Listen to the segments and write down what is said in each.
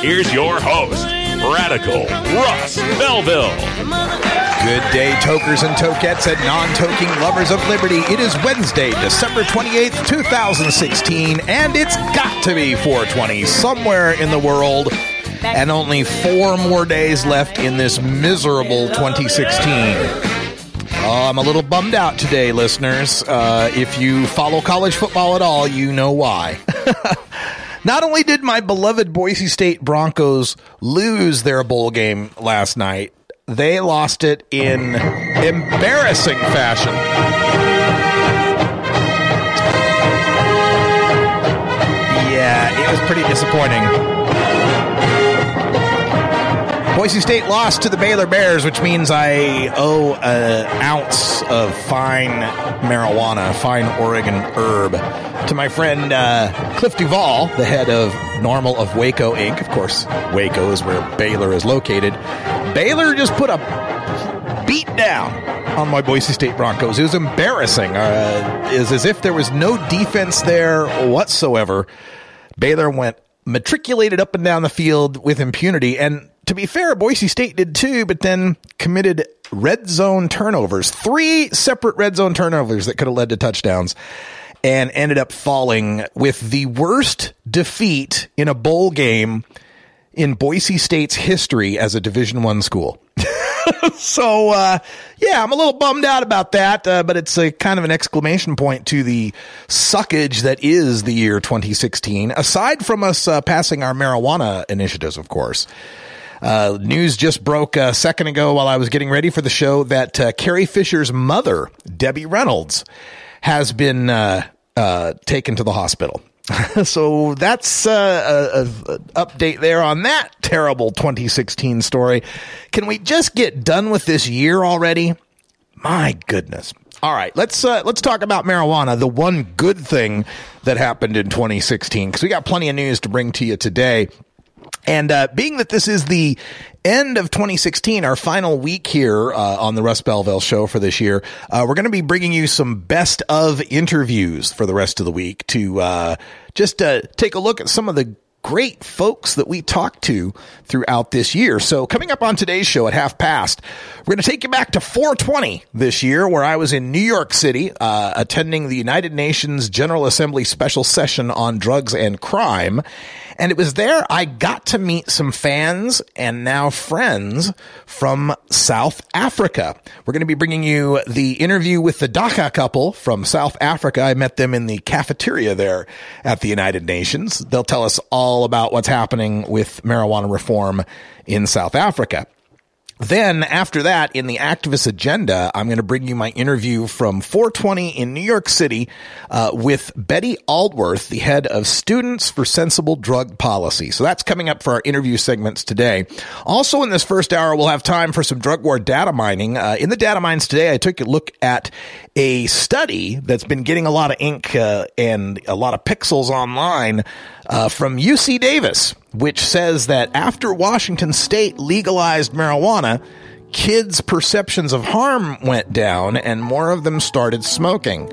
here's your host, Radical Russ Belville. Good day, tokers and tokettes and non-toking lovers of liberty. It is Wednesday, December 28th, 2016, and it's got to be 420 somewhere in the world. And only four more days left in this miserable 2016. Oh, I'm a little bummed out today, listeners. Uh, if you follow college football at all, you know why. Not only did my beloved Boise State Broncos lose their bowl game last night, they lost it in embarrassing fashion. Yeah, it was pretty disappointing. Boise State lost to the Baylor Bears, which means I owe an ounce of fine marijuana, fine Oregon herb, to my friend uh, Cliff Duvall, the head of NORML of Waco Inc. Of course, Waco is where Baylor is located. Baylor just put a beat down on my Boise State Broncos. It was embarrassing. Uh, as if there was no defense there whatsoever. Baylor went matriculated up and down the field with impunity. And to be fair, Boise State did too, but then committed red zone turnovers. Three separate red zone turnovers that could have led to touchdowns and ended up falling with the worst defeat in a bowl game in Boise State's history as a Division One school. so uh, yeah, I'm a little bummed out about that, uh, but it's a kind of an exclamation point to the suckage that is the year 2016. Aside from us uh, passing our marijuana initiatives, of course. Uh, news just broke a second ago while I was getting ready for the show that uh, Carrie Fisher's mother, Debbie Reynolds, has been uh, uh, taken to the hospital. so that's uh, a, a, update there on that terrible 2016 story. Can we just get done with this year already? My goodness. All right, let's uh, let's talk about marijuana. The one good thing that happened in 2016, because we got plenty of news to bring to you today. And uh, being that this is the end of 2016, our final week here uh, on the Russ Belville show for this year, uh, we're going to be bringing you some best of interviews for the rest of the week to uh, just uh, take a look at some of the great folks that we talked to throughout this year. So coming up on today's show at half past, we're going to take you back to 420 this year, where I was in New York City uh, attending the United Nations General Assembly special session on drugs and crime. And it was there I got to meet some fans and now friends from South Africa. We're going to be bringing you the interview with the Daka couple from South Africa. I met them in the cafeteria there at the United Nations. They'll tell us all about what's happening with marijuana reform in South Africa. Then after that, in the activist agenda, I'm going to bring you my interview from 420 in New York City uh, with Betty Aldworth, the head of Students for Sensible Drug Policy. So that's coming up for our interview segments today. Also, in this first hour, we'll have time for some drug war data mining. Uh, in the data mines today, I took a look at a study that's been getting a lot of ink uh, and a lot of pixels online uh, from UC Davis, which says that after Washington state legalized marijuana, kids' perceptions of harm went down and more of them started smoking.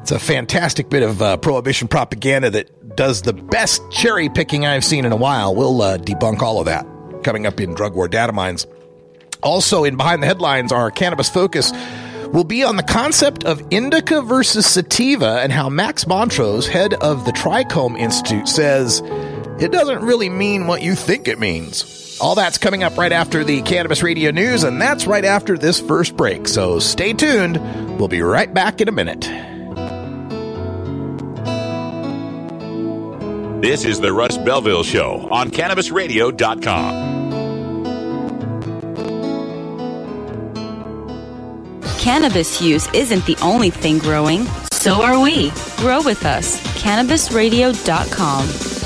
It's a fantastic bit of uh, prohibition propaganda that does the best cherry picking I've seen in a while. We'll uh, debunk all of that coming up in Drug War Data Mines. Also, in Behind the Headlines, our cannabis focus will be on the concept of indica versus sativa and how Max Montrose, head of the Trichome Institute, says it doesn't really mean what you think it means. All that's coming up right after the Cannabis Radio News, and that's right after this first break. So stay tuned. We'll be right back in a minute. This is the Russ Belville Show on CannabisRadio.com. Cannabis use isn't the only thing growing, so are we. Grow with us. CannabisRadio.com.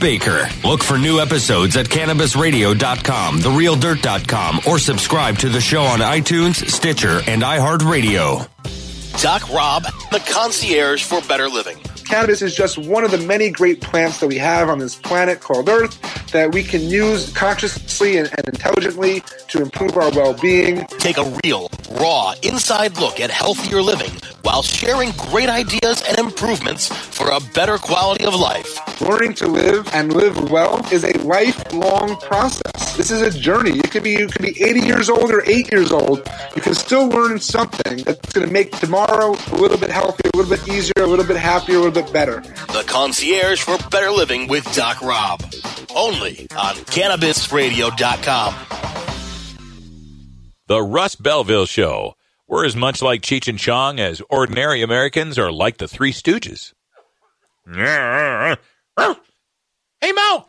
Baker. Look for new episodes at cannabisradio.com, therealdirt.com, or subscribe to the show on iTunes, Stitcher, and iHeartRadio. Doc Rob, the concierge for better living. Cannabis is just one of the many great plants that we have on this planet called Earth that we can use consciously and, and intelligently to improve our well being. Take a real, raw, inside look at healthier living while sharing great ideas and improvements for a better quality of life. Learning to live and live well is a lifelong process. This is a journey. You could be you could be 80 years old or 8 years old. You can still learn something that's going to make tomorrow a little bit healthier, a little bit easier, a little bit happier, a little bit better. The concierge for better living with Doc Rob. Only on cannabisradio.com. The Russ Belville Show. We're as much like Cheech and Chong as ordinary Americans are like the Three Stooges. Hey, Moe!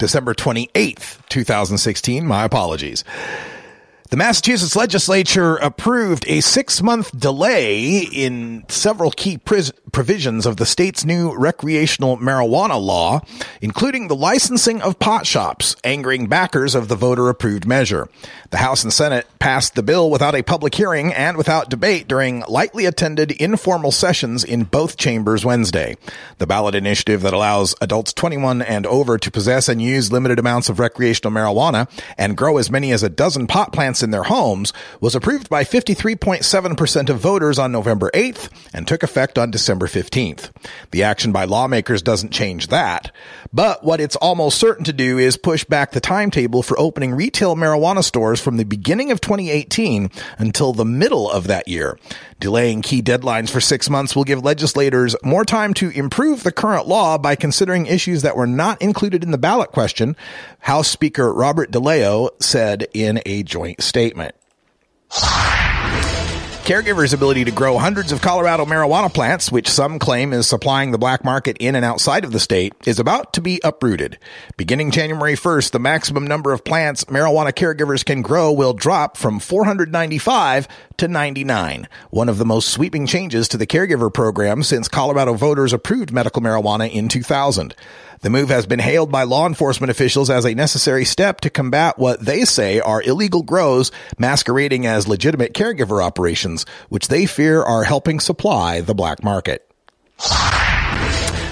December 28th, 2016. My apologies. The Massachusetts legislature approved a six month delay in several key pris- provisions of the state's new recreational marijuana law, including the licensing of pot shops, angering backers of the voter approved measure. The House and Senate passed the bill without a public hearing and without debate during lightly attended informal sessions in both chambers Wednesday. The ballot initiative that allows adults 21 and over to possess and use limited amounts of recreational marijuana and grow as many as a dozen pot plants in their homes was approved by 53.7% of voters on November 8th and took effect on December 15th. The action by lawmakers doesn't change that, but what it's almost certain to do is push back the timetable for opening retail marijuana stores from the beginning of 2018 until the middle of that year. Delaying key deadlines for six months will give legislators more time to improve the current law by considering issues that were not included in the ballot question, House Speaker Robert DeLeo said in a joint statement. Caregivers' ability to grow hundreds of Colorado marijuana plants, which some claim is supplying the black market in and outside of the state, is about to be uprooted. Beginning January 1st, the maximum number of plants marijuana caregivers can grow will drop from 495 to 99, one of the most sweeping changes to the caregiver program since Colorado voters approved medical marijuana in 2000. The move has been hailed by law enforcement officials as a necessary step to combat what they say are illegal grows masquerading as legitimate caregiver operations, which they fear are helping supply the black market.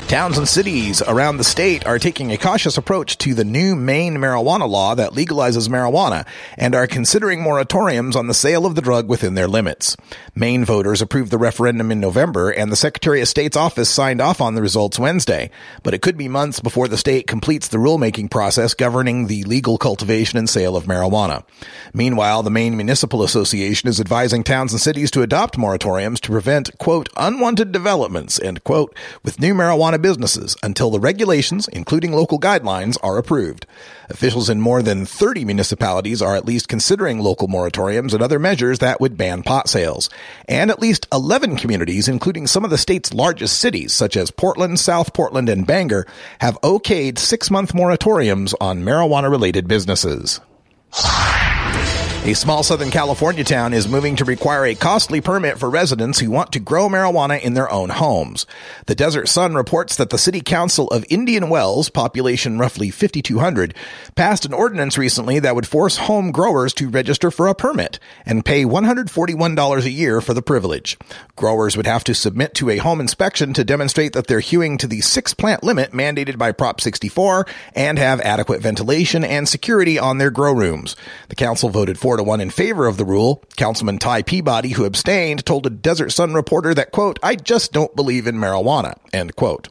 Towns and cities around the state are taking a cautious approach to the new Maine marijuana law that legalizes marijuana and are considering moratoriums on the sale of the drug within their limits. Maine voters approved the referendum in November and the Secretary of State's office signed off on the results Wednesday, but it could be months before the state completes the rulemaking process governing the legal cultivation and sale of marijuana. Meanwhile, the Maine Municipal Association is advising towns and cities to adopt moratoriums to prevent, quote, unwanted developments, end quote, with new marijuana businesses until the regulations, including local guidelines, are approved. Officials in more than 30 municipalities are at least considering local moratoriums and other measures that would ban pot sales. And at least 11 communities, including some of the state's largest cities, such as Portland, South Portland, and Bangor, have okayed six month moratoriums on marijuana related businesses. A small Southern California town is moving to require a costly permit for residents who want to grow marijuana in their own homes. The Desert Sun reports that the City Council of Indian Wells, population roughly 5,200, passed an ordinance recently that would force home growers to register for a permit and pay $141 a year for the privilege. Growers would have to submit to a home inspection to demonstrate that they're hewing to the six plant limit mandated by Prop 64 and have adequate ventilation and security on their grow rooms. The council voted four to one in favor of the rule. Councilman Ty Peabody, who abstained, told a Desert Sun reporter that, quote, I just don't believe in marijuana, end quote.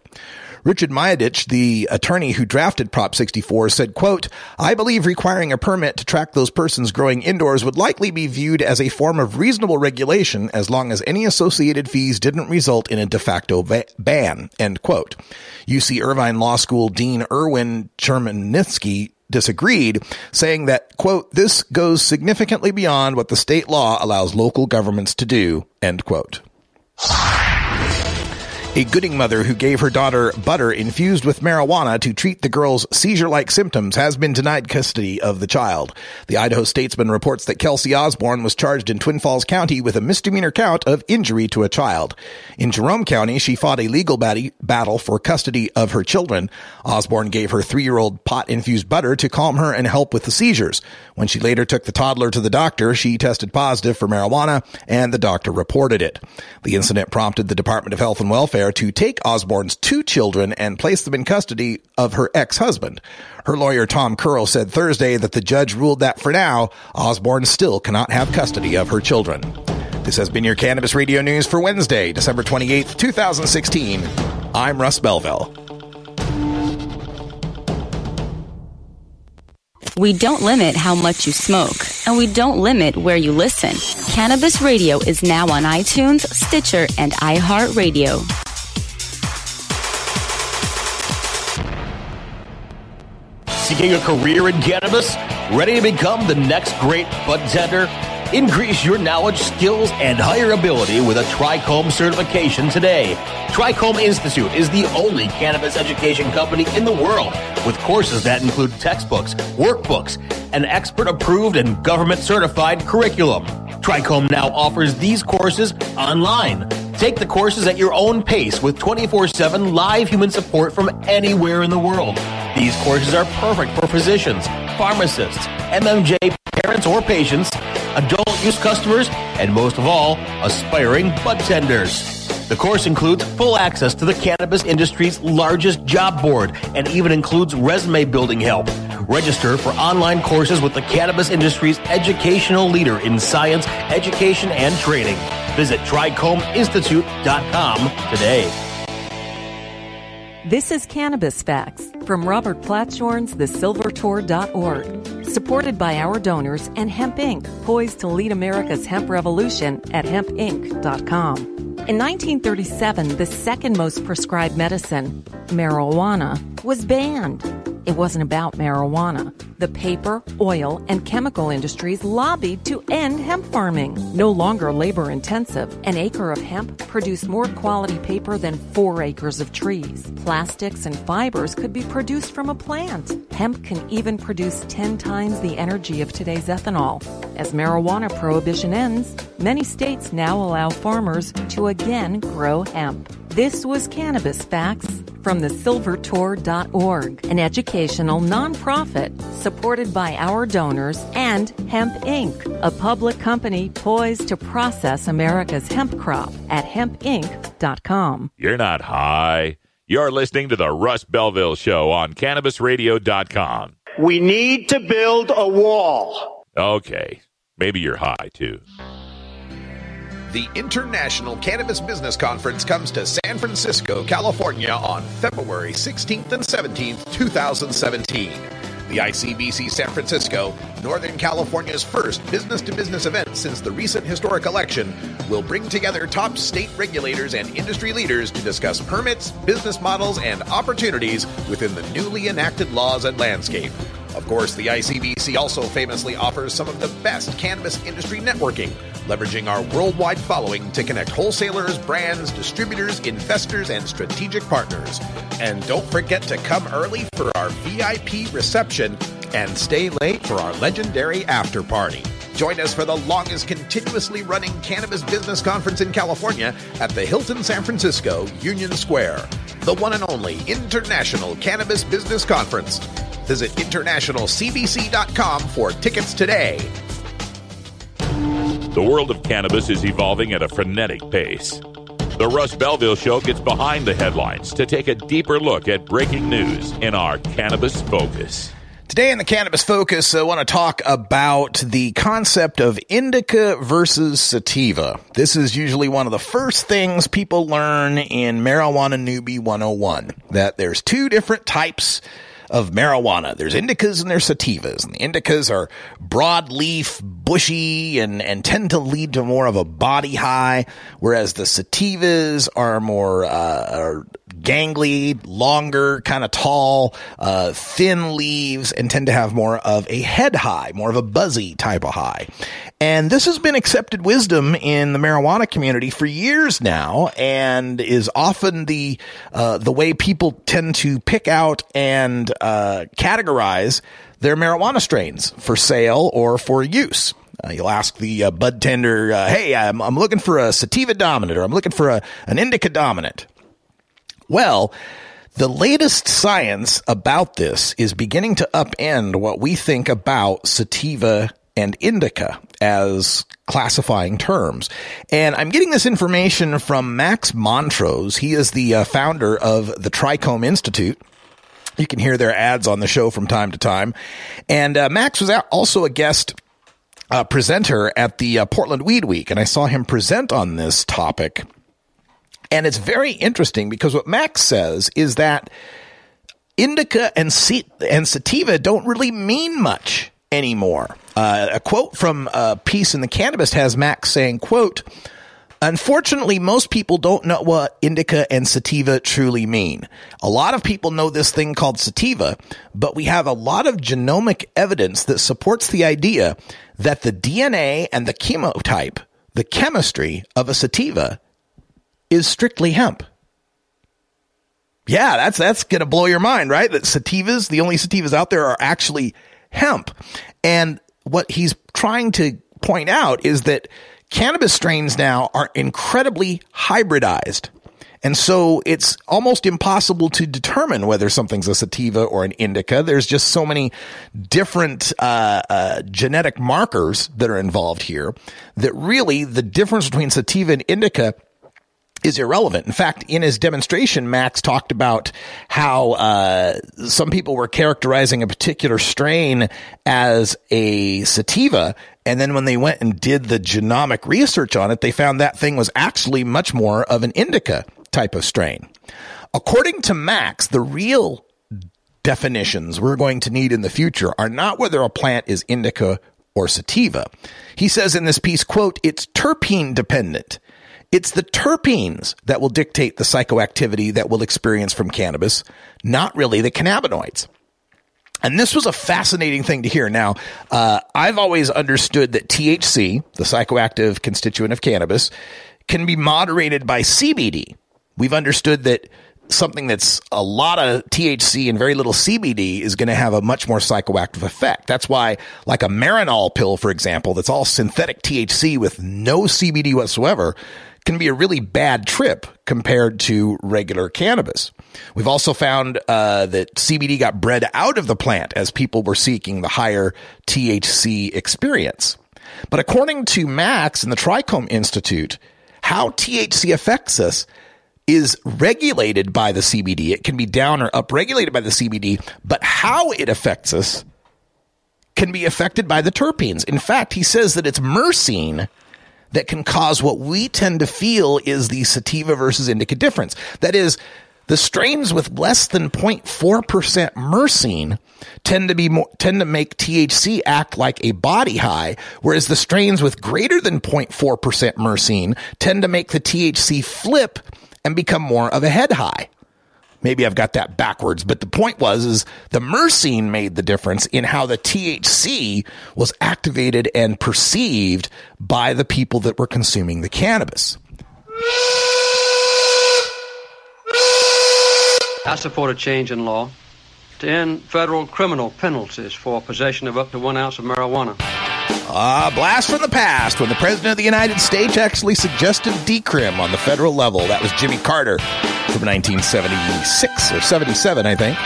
Richard Miadich, the attorney who drafted Prop 64, said, quote, I believe requiring a permit to track those persons growing indoors would likely be viewed as a form of reasonable regulation as long as any associated fees didn't result in a de facto ba- ban, end quote. UC Irvine Law School Dean Erwin Chemerinsky disagreed, saying that, quote, this goes significantly beyond what the state law allows local governments to do, end quote. A Gooding mother who gave her daughter butter infused with marijuana to treat the girl's seizure like symptoms has been denied custody of the child. The Idaho Statesman reports that Kelsey Osborne was charged in Twin Falls County with a misdemeanor count of injury to a child. In Jerome County, she fought a legal battle for custody of her children. Osborne gave her three year old pot infused butter to calm her and help with the seizures. When she later took the toddler to the doctor, she tested positive for marijuana and the doctor reported it. The incident prompted the Department of Health and Welfare to take Osborne's two children and place them in custody of her ex-husband. Her lawyer Tom Curl said Thursday that the judge ruled that for now, Osborne still cannot have custody of her children. This has been your Cannabis Radio News for Wednesday, December 28th, 2016. I'm Russ Belville. We don't limit how much you smoke, and we don't limit where you listen. Cannabis Radio is now on iTunes, Stitcher, and iHeartRadio. Seeking a career in cannabis? Ready to become the next great bud tender? Increase your knowledge, skills, and higher ability with a Trichome certification today. Trichome Institute is the only cannabis education company in the world with courses that include textbooks, workbooks, an expert approved and government certified curriculum. Trichome now offers these courses online. Take the courses at your own pace with 24 7 live human support from anywhere in the world. These courses are perfect for physicians, pharmacists, MMJ parents or patients, adult use customers, and most of all, aspiring bud tenders. The course includes full access to the cannabis industry's largest job board and even includes resume building help. Register for online courses with the cannabis industry's educational leader in science, education, and training. Visit TrichomeInstitute.com today. This is Cannabis Facts from Robert Platshorn's TheSilverTour.org, supported by our donors and Hemp Inc., poised to lead America's hemp revolution at hempinc.com. In 1937, the second most prescribed medicine, marijuana, was banned. It wasn't about marijuana. The paper, oil, and chemical industries lobbied to end hemp farming. No longer labor intensive, an acre of hemp produced more quality paper than four acres of trees. Plastics and fibers could be produced from a plant. Hemp can even produce 10 times the energy of today's ethanol. As marijuana prohibition ends, many states now allow farmers to again grow hemp. This was Cannabis Facts from thesilvertour.org, an educational nonprofit supported by our donors and Hemp Inc., a public company poised to process America's hemp crop at hempinc.com. You're not high. You're listening to the Russ Belville Show on CannabisRadio.com. We need to build a wall. Okay. Maybe you're high too. The International Cannabis Business Conference comes to San Francisco, California on February 16th and 17th, 2017. The ICBC San Francisco, Northern California's first business to business event since the recent historic election, will bring together top state regulators and industry leaders to discuss permits, business models, and opportunities within the newly enacted laws and landscape. Of course, the ICBC also famously offers some of the best cannabis industry networking, leveraging our worldwide following to connect wholesalers, brands, distributors, investors, and strategic partners. And don't forget to come early for our VIP reception and stay late for our legendary after party. Join us for the longest continuously running cannabis business conference in California at the Hilton San Francisco Union Square, the one and only International Cannabis Business Conference. Visit internationalcbc.com for tickets today. The world of cannabis is evolving at a frenetic pace. The Russ Belville Show gets behind the headlines to take a deeper look at breaking news in our Cannabis Focus. Today in the Cannabis Focus, I want to talk about the concept of indica versus sativa. This is usually one of the first things people learn in Marijuana Newbie 101, that there's two different types of marijuana. There's indicas and there's sativas. And the indicas are broadleaf, bushy, and, and tend to lead to more of a body high, whereas the sativas are more uh, are gangly, longer, kind of tall, uh, thin leaves, and tend to have more of a head high, more of a buzzy type of high. And this has been accepted wisdom in the marijuana community for years now, and is often the uh, the way people tend to pick out and uh, categorize their marijuana strains for sale or for use. Uh, you'll ask the uh, bud tender, uh, "Hey, I'm, I'm looking for a sativa dominant, or I'm looking for a an indica dominant." Well, the latest science about this is beginning to upend what we think about sativa and indica as classifying terms. And I'm getting this information from Max Montrose. He is the uh, founder of the Trichome Institute. You can hear their ads on the show from time to time. And uh, Max was also a guest uh, presenter at the uh, Portland Weed Week, and I saw him present on this topic. And it's very interesting because what Max says is that indica and, and sativa don't really mean much anymore. Uh, a quote from uh, Piece in the Cannabist has Max saying, quote, Unfortunately, most people don't know what indica and sativa truly mean. A lot of people know this thing called sativa, but we have a lot of genomic evidence that supports the idea that the DNA and the chemotype, the chemistry of a sativa, is strictly hemp. Yeah, that's that's going to blow your mind, right? That sativas, the only sativas out there are actually hemp. And what he's trying to point out is that cannabis strains now are incredibly hybridized. And so it's almost impossible to determine whether something's a sativa or an indica. There's just so many different uh, uh, genetic markers that are involved here that really the difference between sativa and indica is irrelevant. In fact, in his demonstration, Max talked about how uh, some people were characterizing a particular strain as a sativa, and then when they went and did the genomic research on it, they found that thing was actually much more of an indica type of strain. According to Max, the real definitions we're going to need in the future are not whether a plant is indica or sativa. He says in this piece, quote, it's terpene dependent. It's the terpenes that will dictate the psychoactivity that we'll experience from cannabis, not really the cannabinoids. And this was a fascinating thing to hear. Now, uh, I've always understood that THC, the psychoactive constituent of cannabis, can be moderated by CBD. We've understood that something that's a lot of THC and very little CBD is going to have a much more psychoactive effect. That's why, like a Marinol pill, for example, that's all synthetic THC with no CBD whatsoever, can be a really bad trip compared to regular cannabis. We've also found uh, that CBD got bred out of the plant as people were seeking the higher THC experience. But according to Max and the Trichome Institute, how THC affects us is regulated by the CBD. It can be down or up regulated by the CBD, but how it affects us can be affected by the terpenes. In fact, he says that it's myrcene that can cause what we tend to feel is the sativa versus indica difference. That is, The strains with less than 0.4% myrcene tend to be more, tend to make THC act like a body high, whereas the strains with greater than 0.4% myrcene tend to make the THC flip and become more of a head high. Maybe I've got that backwards, but the point was is the myrcene made the difference in how the THC was activated and perceived by the people that were consuming the cannabis. I support a change in law to end federal criminal penalties for possession of up to one ounce of marijuana. Ah, blast from the past when the President of the United States actually suggested decrim on the federal level. That was Jimmy Carter from 1976 or 77, I think.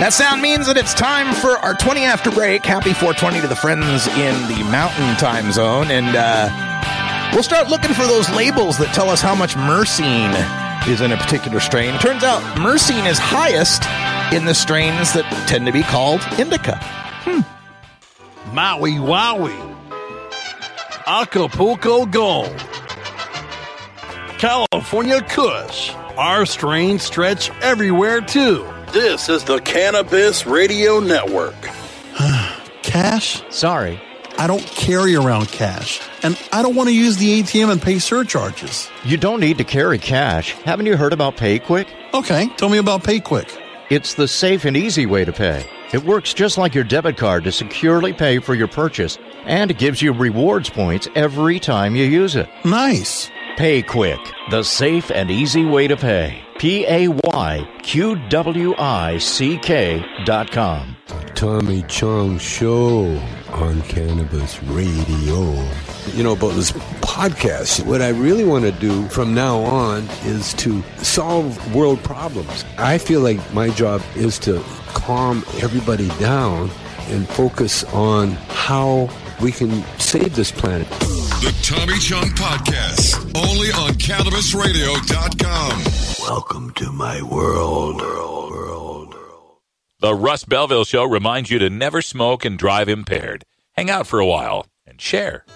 That sound means that it's time for our 20 after break. Happy 420 to the friends in the mountain time zone. And uh, we'll start looking for those labels that tell us how much myrcene is in a particular strain. Turns out myrcene is highest in the strains that tend to be called indica. Hmm. Maui Wowie, Acapulco Gold, California Kush. Our strains stretch everywhere too. This is the Cannabis Radio Network. Cash? Sorry. I don't carry around cash, and I don't want to use the ATM and pay surcharges. You don't need to carry cash. Haven't you heard about PayQwick? Okay, tell me about PayQwick. It's the safe and easy way to pay. It works just like your debit card to securely pay for your purchase, and it gives you rewards points every time you use it. Nice. PayQwick, the safe and easy way to pay. P A Y Q W I C K dot com. Tommy Chong Show on Cannabis Radio. You know, about this podcast, what I really want to do from now on is to solve world problems. I feel like my job is to calm everybody down and focus on how we can save this planet. The Tommy Chong Podcast, only on CannabisRadio.com. Welcome to my world. The Russ Belville Show reminds you to never smoke and drive impaired. Hang out for a while and share.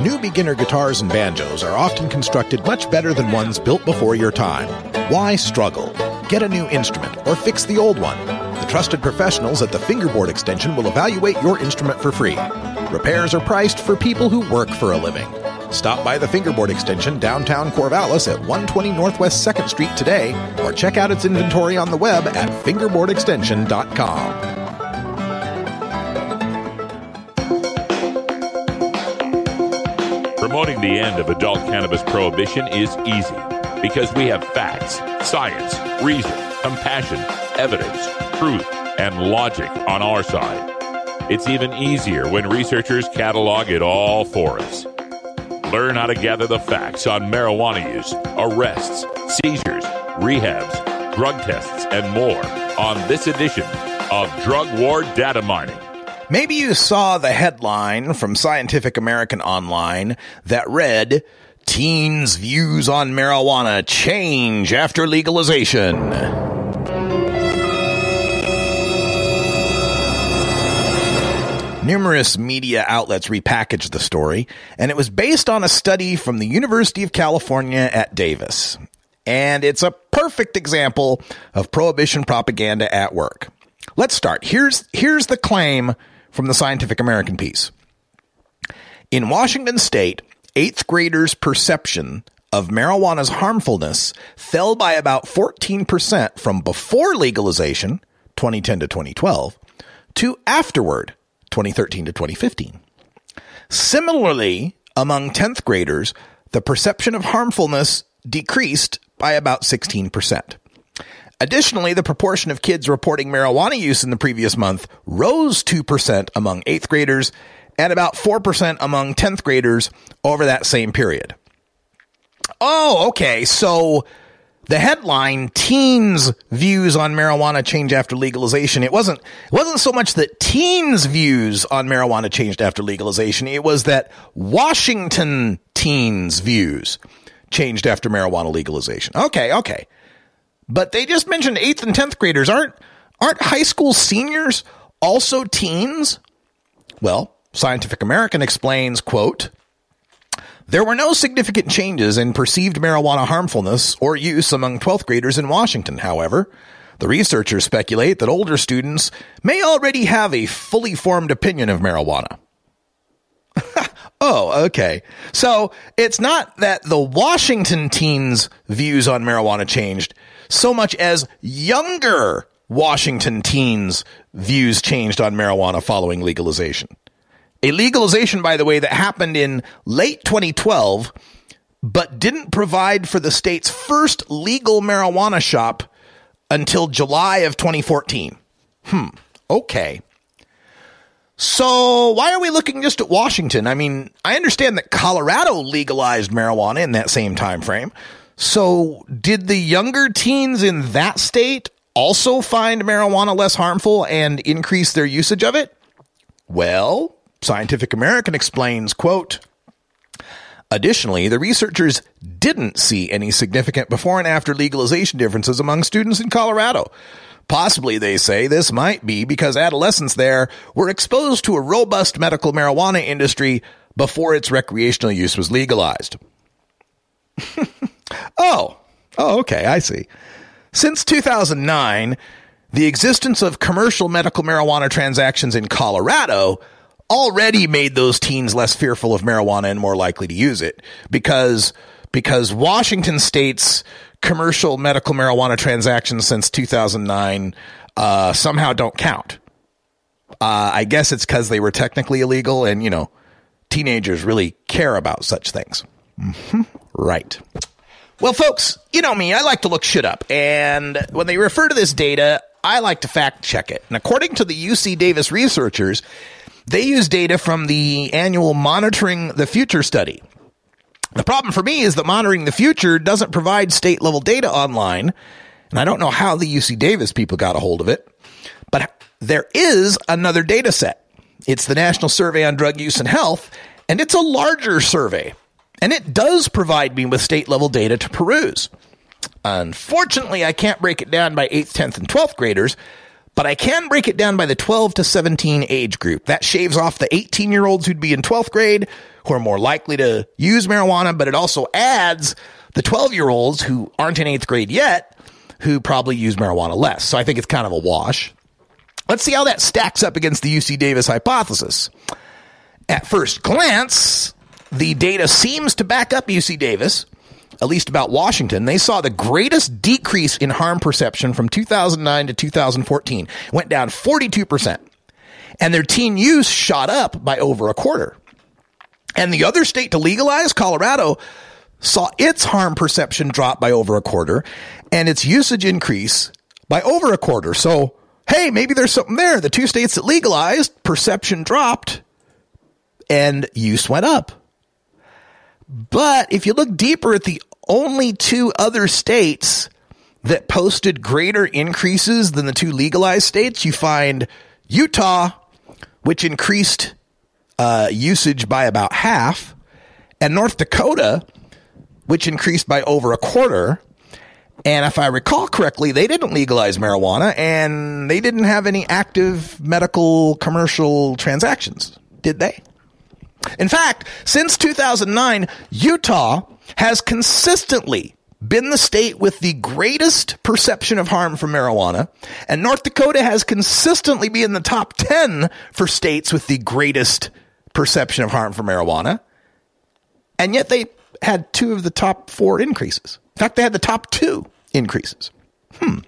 New beginner guitars and banjos are often constructed much better than ones built before your time. Why struggle? Get a new instrument or fix the old one. The trusted professionals at the Fingerboard Extension will evaluate your instrument for free. Repairs are priced for people who work for a living. Stop by the Fingerboard Extension downtown Corvallis at 120 Northwest 2nd Street today or check out its inventory on the web at fingerboardextension.com. Promoting the end of adult cannabis prohibition is easy because we have facts, science, reason, compassion, evidence, truth, and logic on our side. It's even easier when researchers catalog it all for us. Learn how to gather the facts on marijuana use, arrests, seizures, rehabs, drug tests, and more on this edition of Drug War Data Mining. Maybe you saw the headline from Scientific American Online that read, Teens' views on marijuana change after legalization. Numerous media outlets repackaged the story, and it was based on a study from the University of California at Davis. And it's a perfect example of prohibition propaganda at work. Let's start. Here's, here's the claim from the Scientific American piece. In Washington state, eighth graders' perception of marijuana's harmfulness fell by about 14% from before legalization, 2010 to 2012, to afterward, 2013 to 2015. Similarly, among 10th graders, the perception of harmfulness decreased by about 16%. Additionally, the proportion of kids reporting marijuana use in the previous month rose 2% among 8th graders and about 4% among 10th graders over that same period. Oh, okay. So the headline teens views on marijuana change after legalization. It wasn't it wasn't so much that teens views on marijuana changed after legalization. It was that washington teens views changed after marijuana legalization. Okay okay. But they just mentioned 8th and 10th graders. Aren't aren't high school seniors also teens? Well scientific american explains quote There were no significant changes in perceived marijuana harmfulness or use among 12th graders in Washington, however. The researchers speculate that older students may already have a fully formed opinion of marijuana. oh, okay. So it's not that the Washington teens' views on marijuana changed so much as younger Washington teens' views changed on marijuana following legalization. A legalization, by the way, that happened in late 2012, but didn't provide for the state's first legal marijuana shop until July of 2014. Hmm. Okay. So why are we looking just at Washington? I mean, I understand that Colorado legalized marijuana in that same time frame. So did the younger teens in that state also find marijuana less harmful and increase their usage of it? Well, Scientific American explains, quote, Additionally, the researchers didn't see any significant before and after legalization differences among students in Colorado. Possibly, they say, this might be because adolescents there were exposed to a robust medical marijuana industry before its recreational use was legalized. oh, oh, okay, I see. Since 2009, the existence of commercial medical marijuana transactions in Colorado already made those teens less fearful of marijuana and more likely to use it because because Washington state's commercial medical marijuana transactions since 2009 uh, somehow don't count. Uh, I guess it's because they were technically illegal, and you know, teenagers really care about such things. Mm-hmm. Right. Well, folks, you know me, I like to look shit up, and when they refer to this data, I like to fact check it. And according to the UC Davis researchers, they use data from the annual Monitoring the Future study. The problem for me is that Monitoring the Future doesn't provide state level data online, and I don't know how the UC Davis people got a hold of it, but there is another data set. It's the National Survey on Drug Use and Health, and it's a larger survey, and it does provide me with state level data to peruse. Unfortunately, I can't break it down by 8th, 10th, and 12th graders but I can break it down by the 12 to 17 age group. That shaves off the 18 year olds who'd be in 12th grade who are more likely to use marijuana, but it also adds the 12 year olds who aren't in eighth grade yet who probably use marijuana less. So I think it's kind of a wash. Let's see how that stacks up against the UC Davis hypothesis. At first glance, the data seems to back up UC Davis at least about Washington, they saw the greatest decrease in harm perception from 2009 to 2014. It went down 42%. And their teen use shot up by over a quarter. And the other state to legalize, Colorado, saw its harm perception drop by over a quarter and its usage increase by over a quarter. So, hey, maybe there's something there. The two states that legalized, perception dropped and use went up. But if you look deeper at the only two other states that posted greater increases than the two legalized states. You find Utah, which increased uh, usage by about half, and North Dakota, which increased by over a quarter. And if I recall correctly, they didn't legalize marijuana and they didn't have any active medical commercial transactions, did they? In fact, since 2009, Utah has consistently been the state with the greatest perception of harm from marijuana, and North Dakota has consistently been in the top 10 for states with the greatest perception of harm from marijuana. And yet they had two of the top four increases. In fact, they had the top two increases. Hmm.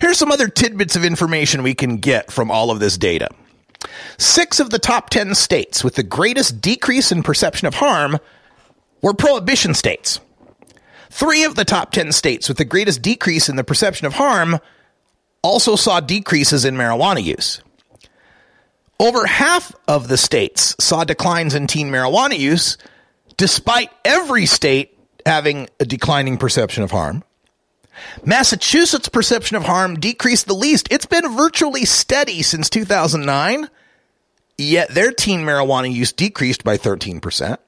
Here's some other tidbits of information we can get from all of this data. Six of the top 10 states with the greatest decrease in perception of harm were prohibition states. Three of the top 10 states with the greatest decrease in the perception of harm also saw decreases in marijuana use. Over half of the states saw declines in teen marijuana use, despite every state having a declining perception of harm. Massachusetts' perception of harm decreased the least. It's been virtually steady since 2009, yet their teen marijuana use decreased by 13%.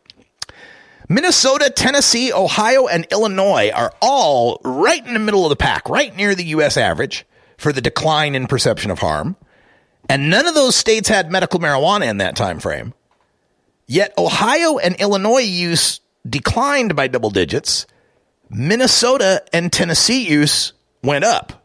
Minnesota, Tennessee, Ohio, and Illinois are all right in the middle of the pack, right near the U.S. average for the decline in perception of harm. And none of those states had medical marijuana in that time frame. Yet Ohio and Illinois use declined by double digits. Minnesota and Tennessee use went up.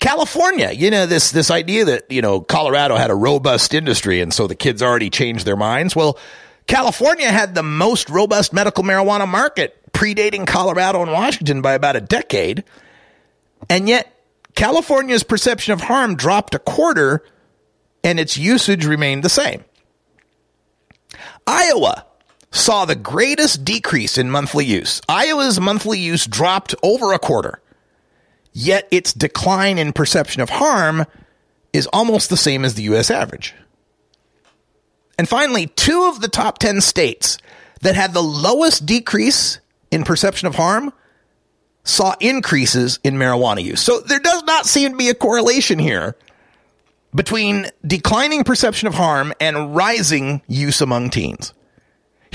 California, you know, this, this idea that, you know, Colorado had a robust industry and so the kids already changed their minds. Well, California had the most robust medical marijuana market predating Colorado and Washington by about a decade. And yet California's perception of harm dropped a quarter and its usage remained the same. Iowa saw the greatest decrease in monthly use. Iowa's monthly use dropped over a quarter, yet its decline in perception of harm is almost the same as the U.S. average. And finally, two of the top 10 states that had the lowest decrease in perception of harm saw increases in marijuana use. So there does not seem to be a correlation here between declining perception of harm and rising use among teens.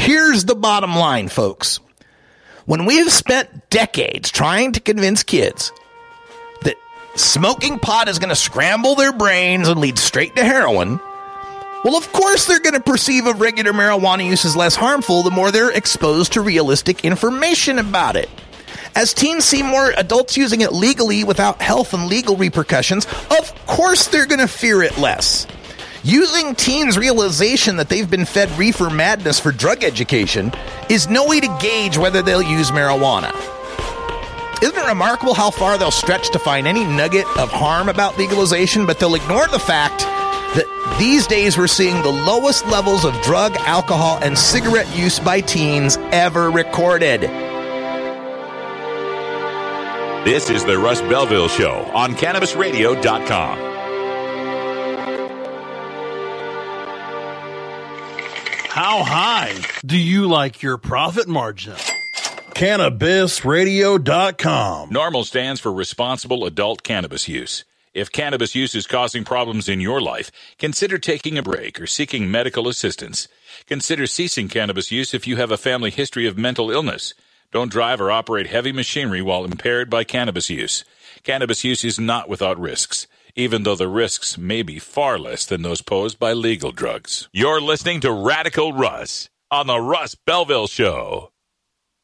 Here's the bottom line, folks. When we have spent decades trying to convince kids that smoking pot is going to scramble their brains and lead straight to heroin, well, of course they're going to perceive of regular marijuana use as less harmful the more they're exposed to realistic information about it. As teens see more adults using it legally without health and legal repercussions, of course they're going to fear it less. Using teens' realization that they've been fed reefer madness for drug education is no way to gauge whether they'll use marijuana. Isn't it remarkable how far they'll stretch to find any nugget of harm about legalization, but they'll ignore the fact that these days we're seeing the lowest levels of drug, alcohol, and cigarette use by teens ever recorded. This is the Russ Belville Show on CannabisRadio.com. How high do you like your profit margin? CannabisRadio.com. NORML stands for responsible adult cannabis use. If cannabis use is causing problems in your life, consider taking a break or seeking medical assistance. Consider ceasing cannabis use if you have a family history of mental illness. Don't drive or operate heavy machinery while impaired by cannabis use. Cannabis use is not without risks, even though the risks may be far less than those posed by legal drugs. You're listening to Radical Russ on the Russ Belville Show.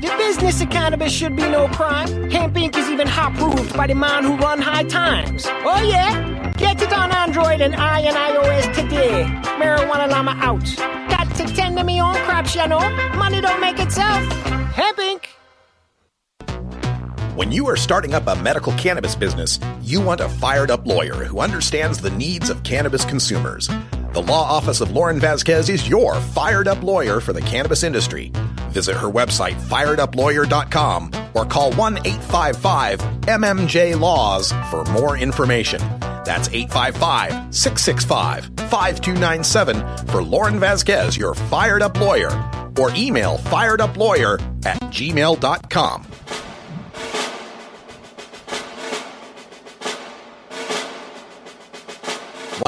The business of cannabis should be no crime. Hemp Inc. is even hot proved by the man who run high times. Oh yeah? Get it on Android and I and iOS today. Marijuana Llama out. Got to tend to me own crops, you know. Money don't make itself. Hemp Inc. When you are starting up a medical cannabis business, you want a fired up lawyer who understands the needs of cannabis consumers. The law office of Lauren Vasquez is your fired up lawyer for the cannabis industry. Visit her website, firedupLawyer.com, or call 1 855 MMJ Laws for more information. That's 855 665 5297 for Lauren Vasquez, your fired up lawyer, or email fireduplawyer at gmail.com.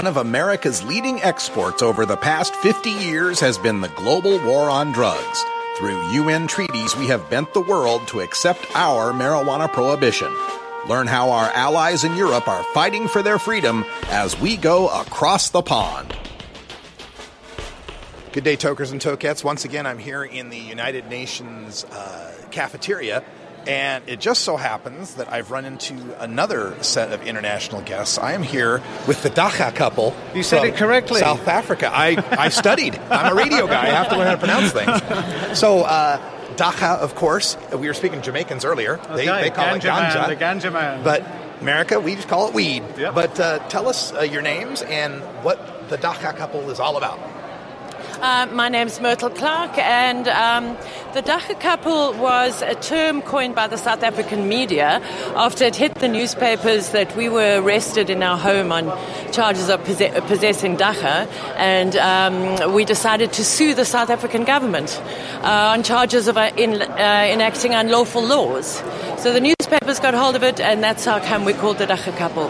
One of America's leading exports over the past 50 years has been the global war on drugs. Through UN treaties, we have bent the world to accept our marijuana prohibition. Learn how our allies in Europe are fighting for their freedom as we go across the pond. Good day, tokers and tokettes. Once again, I'm here in the United Nations uh, cafeteria, and it just so happens that I've run into another set of international guests. I am here with the Dagga couple. You said it correctly. South Africa. I, I studied. I'm a radio guy. I have to learn how to pronounce things. So, uh, Dagga, of course, we were speaking Jamaicans earlier. They, Okay, they call it ganja man, ganja. the ganja man. But America, we just call it weed. But uh, tell us uh, your names and what the Dagga couple is all about. Uh, my name's Myrtle Clarke, and um, the Dagga couple was a term coined by the South African media after it hit the newspapers that we were arrested in our home on charges of posse- possessing dagga, and um, we decided to sue the South African government uh, on charges of uh, in, uh, enacting unlawful laws. So the newspapers got hold of it, and that's how come we called the dagga couple.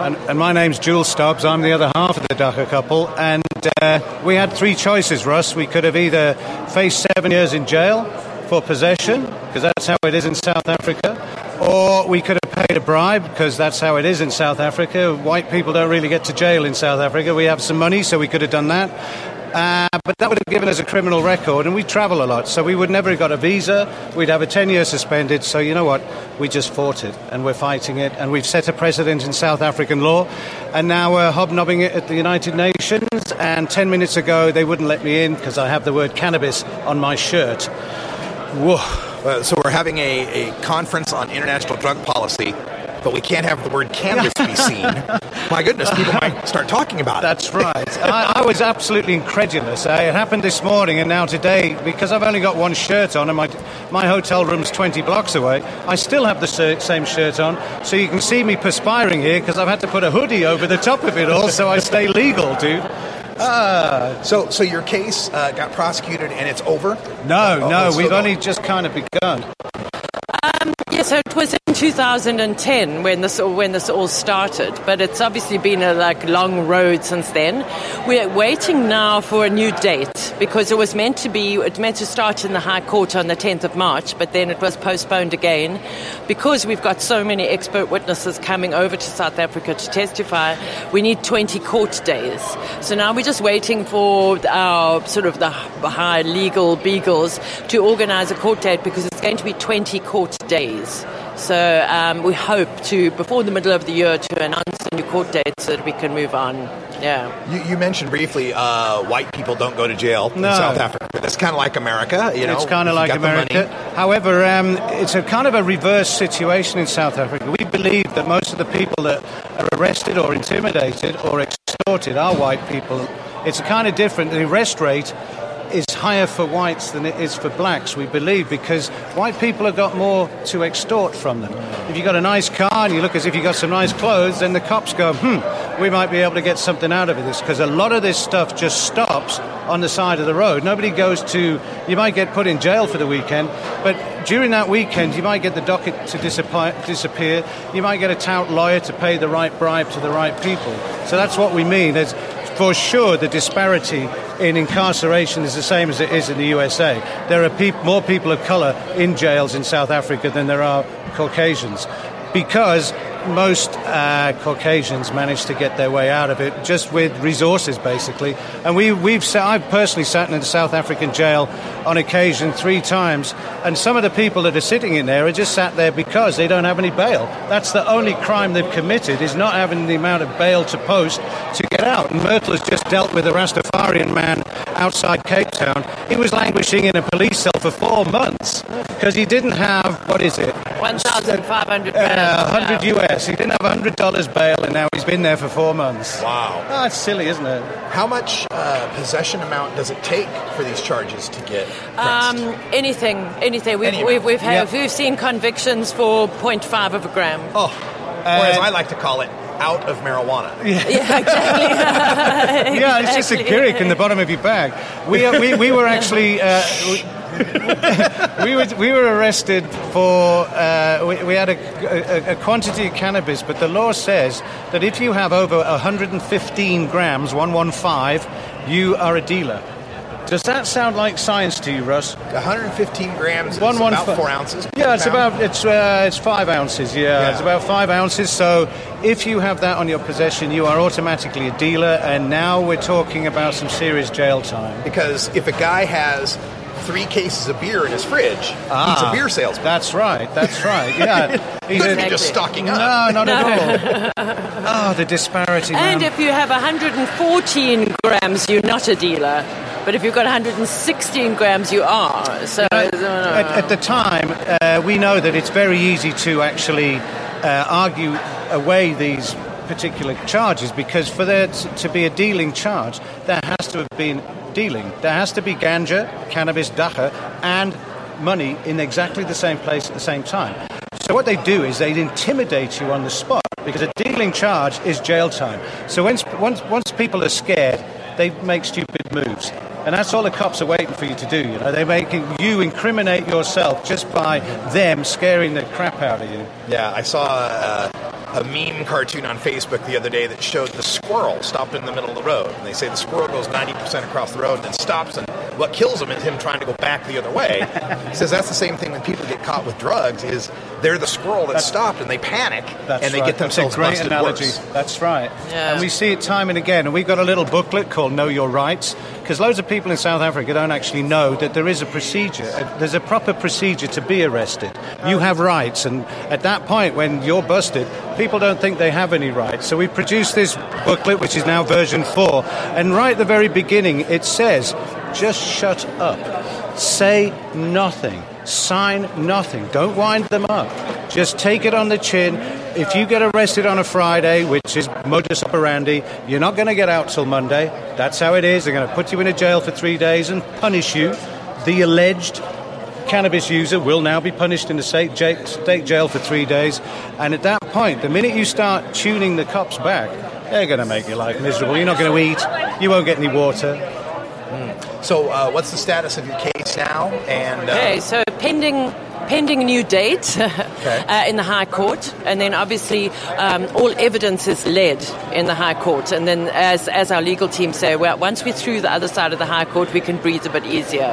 And, and my name's Jules Stobbs. I'm the other half of the Dagga couple. And uh, we had three choices, Russ. We could have either faced seven years in jail for possession, because that's how it is in South Africa, or we could have paid a bribe, because that's how it is in South Africa. White people don't really get to jail in South Africa. We have some money, so we could have done that. Uh, but that would have given us a criminal record, and we travel a lot, so we would never have got a visa. We'd have a 10 year suspended. So, you know what? We just fought it, and we're fighting it, and we've set a precedent in South African law, and now we're hobnobbing it at the United Nations. And 10 minutes ago, they wouldn't let me in because I have the word cannabis on my shirt. Whoa. Uh, so we're having a, a conference on international drug policy, but we can't have the word cannabis be seen. My goodness, people might start talking about it. That's right. I, I was absolutely incredulous. Uh, it happened this morning, and now today, because I've only got one shirt on, and my my hotel room's 20 blocks away, I still have the ser- same shirt on. So you can see me perspiring here because I've had to put a hoodie over the top of it all, so I stay legal, dude. Ah. So, so your case uh, got prosecuted and it's over? No, Oh, no, we've only just kind of begun. Um, yeah, so it was in 2010 when this when this all started, but it's obviously been a like long road since then. We're waiting now for a new date because it was meant to be it meant to start in the High Court on the 10th of March, but then it was postponed again because we've got so many expert witnesses coming over to South Africa to testify. We need 20 court days, so now we're just waiting for our sort of the high legal beagles to organise a court date because it's going to be 20 court days. So um, we hope to, before the middle of the year, to announce a new court date so that we can move on. Yeah. You, you mentioned briefly uh, white people don't go to jail in South Africa, but that's kind of like America. You know, it's kind of like got the money. America. However, um, it's a kind of a reverse situation in South Africa. We believe that most of the people that are arrested or intimidated or extorted are white people. It's kind of different. The arrest rate is higher for whites than it is for blacks, we believe, because white people have got more to extort from them. If you've got a nice car and you look as if you've got some nice clothes, then the cops go, hmm, we might be able to get something out of this, because a lot of this stuff just stops on the side of the road. Nobody goes to, you might get put in jail for the weekend, but during that weekend, you might get the docket to disappear. You might get a tout lawyer to pay the right bribe to the right people. So that's what we mean. There's, for sure, the disparity in incarceration is the same as it is in the USA. There are peop- more people of colour in jails in South Africa than there are Caucasians because most uh, Caucasians manage to get their way out of it just with resources, basically. And we, we've sa- I've personally sat in a South African jail on occasion three times, and some of the people that are sitting in there are just sat there because they don't have any bail. That's the only crime they've committed is not having the amount of bail to post to get out. And Myrtle has just dealt with a Rastafarian man outside Cape Town. He was languishing in a police cell for four months because he didn't have what is it? 1,500 Uh, 100 US. He didn't have $100 bail, and now he's been there for four months. Wow. Oh, it's silly, isn't it? How much uh, possession amount does it take for these charges to get? Um, anything, anything. We've, Any we've, we've, had, Yep. we've seen convictions for 0.5 of a gram. Oh, or as I like to call it, out of marijuana. Yeah, exactly. yeah, it's just a Exactly. gimmick in the bottom of your bag. We, uh, we, we were actually. Uh, we, we were we were arrested for uh, we, we had a, a, a quantity of cannabis, but the law says that if you have over 115 grams, 115, you are a dealer. Does that sound like science to you, Russ? 115 grams is One, one, about fi- four ounces. Yeah, it's pound. about it's uh, it's five ounces. Yeah, Yeah. it's about five ounces. So if you have that on your possession, you are automatically a dealer. And now we're talking about some serious jail time. Because if a guy has three cases of beer in his fridge, he's Ah, a beer salesman. That's right. That's right. Yeah, He couldn't be just stocking up. No, not No. at all. Oh, the disparity. And man. if you have 114 grams, you're not a dealer. But if you've got 116 grams, you are. So, at, at the time, uh, we know that it's very easy to actually uh, argue away these particular charges because for there to be a dealing charge, there has to have been dealing. There has to be ganja, cannabis, dagga, and money in exactly the same place at the same time. So what they do is they intimidate you on the spot. because a dealing charge is jail time. So once, once, once people are scared, they make stupid moves. And that's all the cops are waiting for you to do. You know, they're making you incriminate yourself just by them scaring the crap out of you. Yeah, I saw uh, a meme cartoon on Facebook the other day that showed the squirrel stopped in the middle of the road. And they say the squirrel goes 90% across the road and then stops, and what kills him is him trying to go back the other way. he says that's the same thing when people get caught with drugs is they're the squirrel that stopped and they panic That's and they right. get themselves That's a great busted analogy. worse. That's right. Yeah. And we see it time and again. And we've got a little booklet called Know Your Rights because loads of people in South Africa don't actually know that there is a procedure. Uh, There's a proper procedure to be arrested. You have rights, and at that point, when you're busted, people don't think they have any rights. So we produced this booklet, which is now version four, and right at the very beginning, it says, "Just shut up, say nothing." Sign nothing. Don't wind them up. Just take it on the chin. If you get arrested on a Friday, which is modus operandi, you're not going to get out till Monday. That's how it is. They're going to put you in a jail for three days and punish you. The alleged cannabis user will now be punished in the state jail, for three days. And at that point, the minute you start tuning the cops back, they're going to make your life miserable. You're not going to eat. You won't get any water. So, uh, what's the status of your case now? And uh, Okay, so pending pending a new date uh, in the High Court, and then obviously um, all evidence is led in the High Court, and then as as our legal team say, well, once we're through the other side of the High Court, we can breathe a bit easier.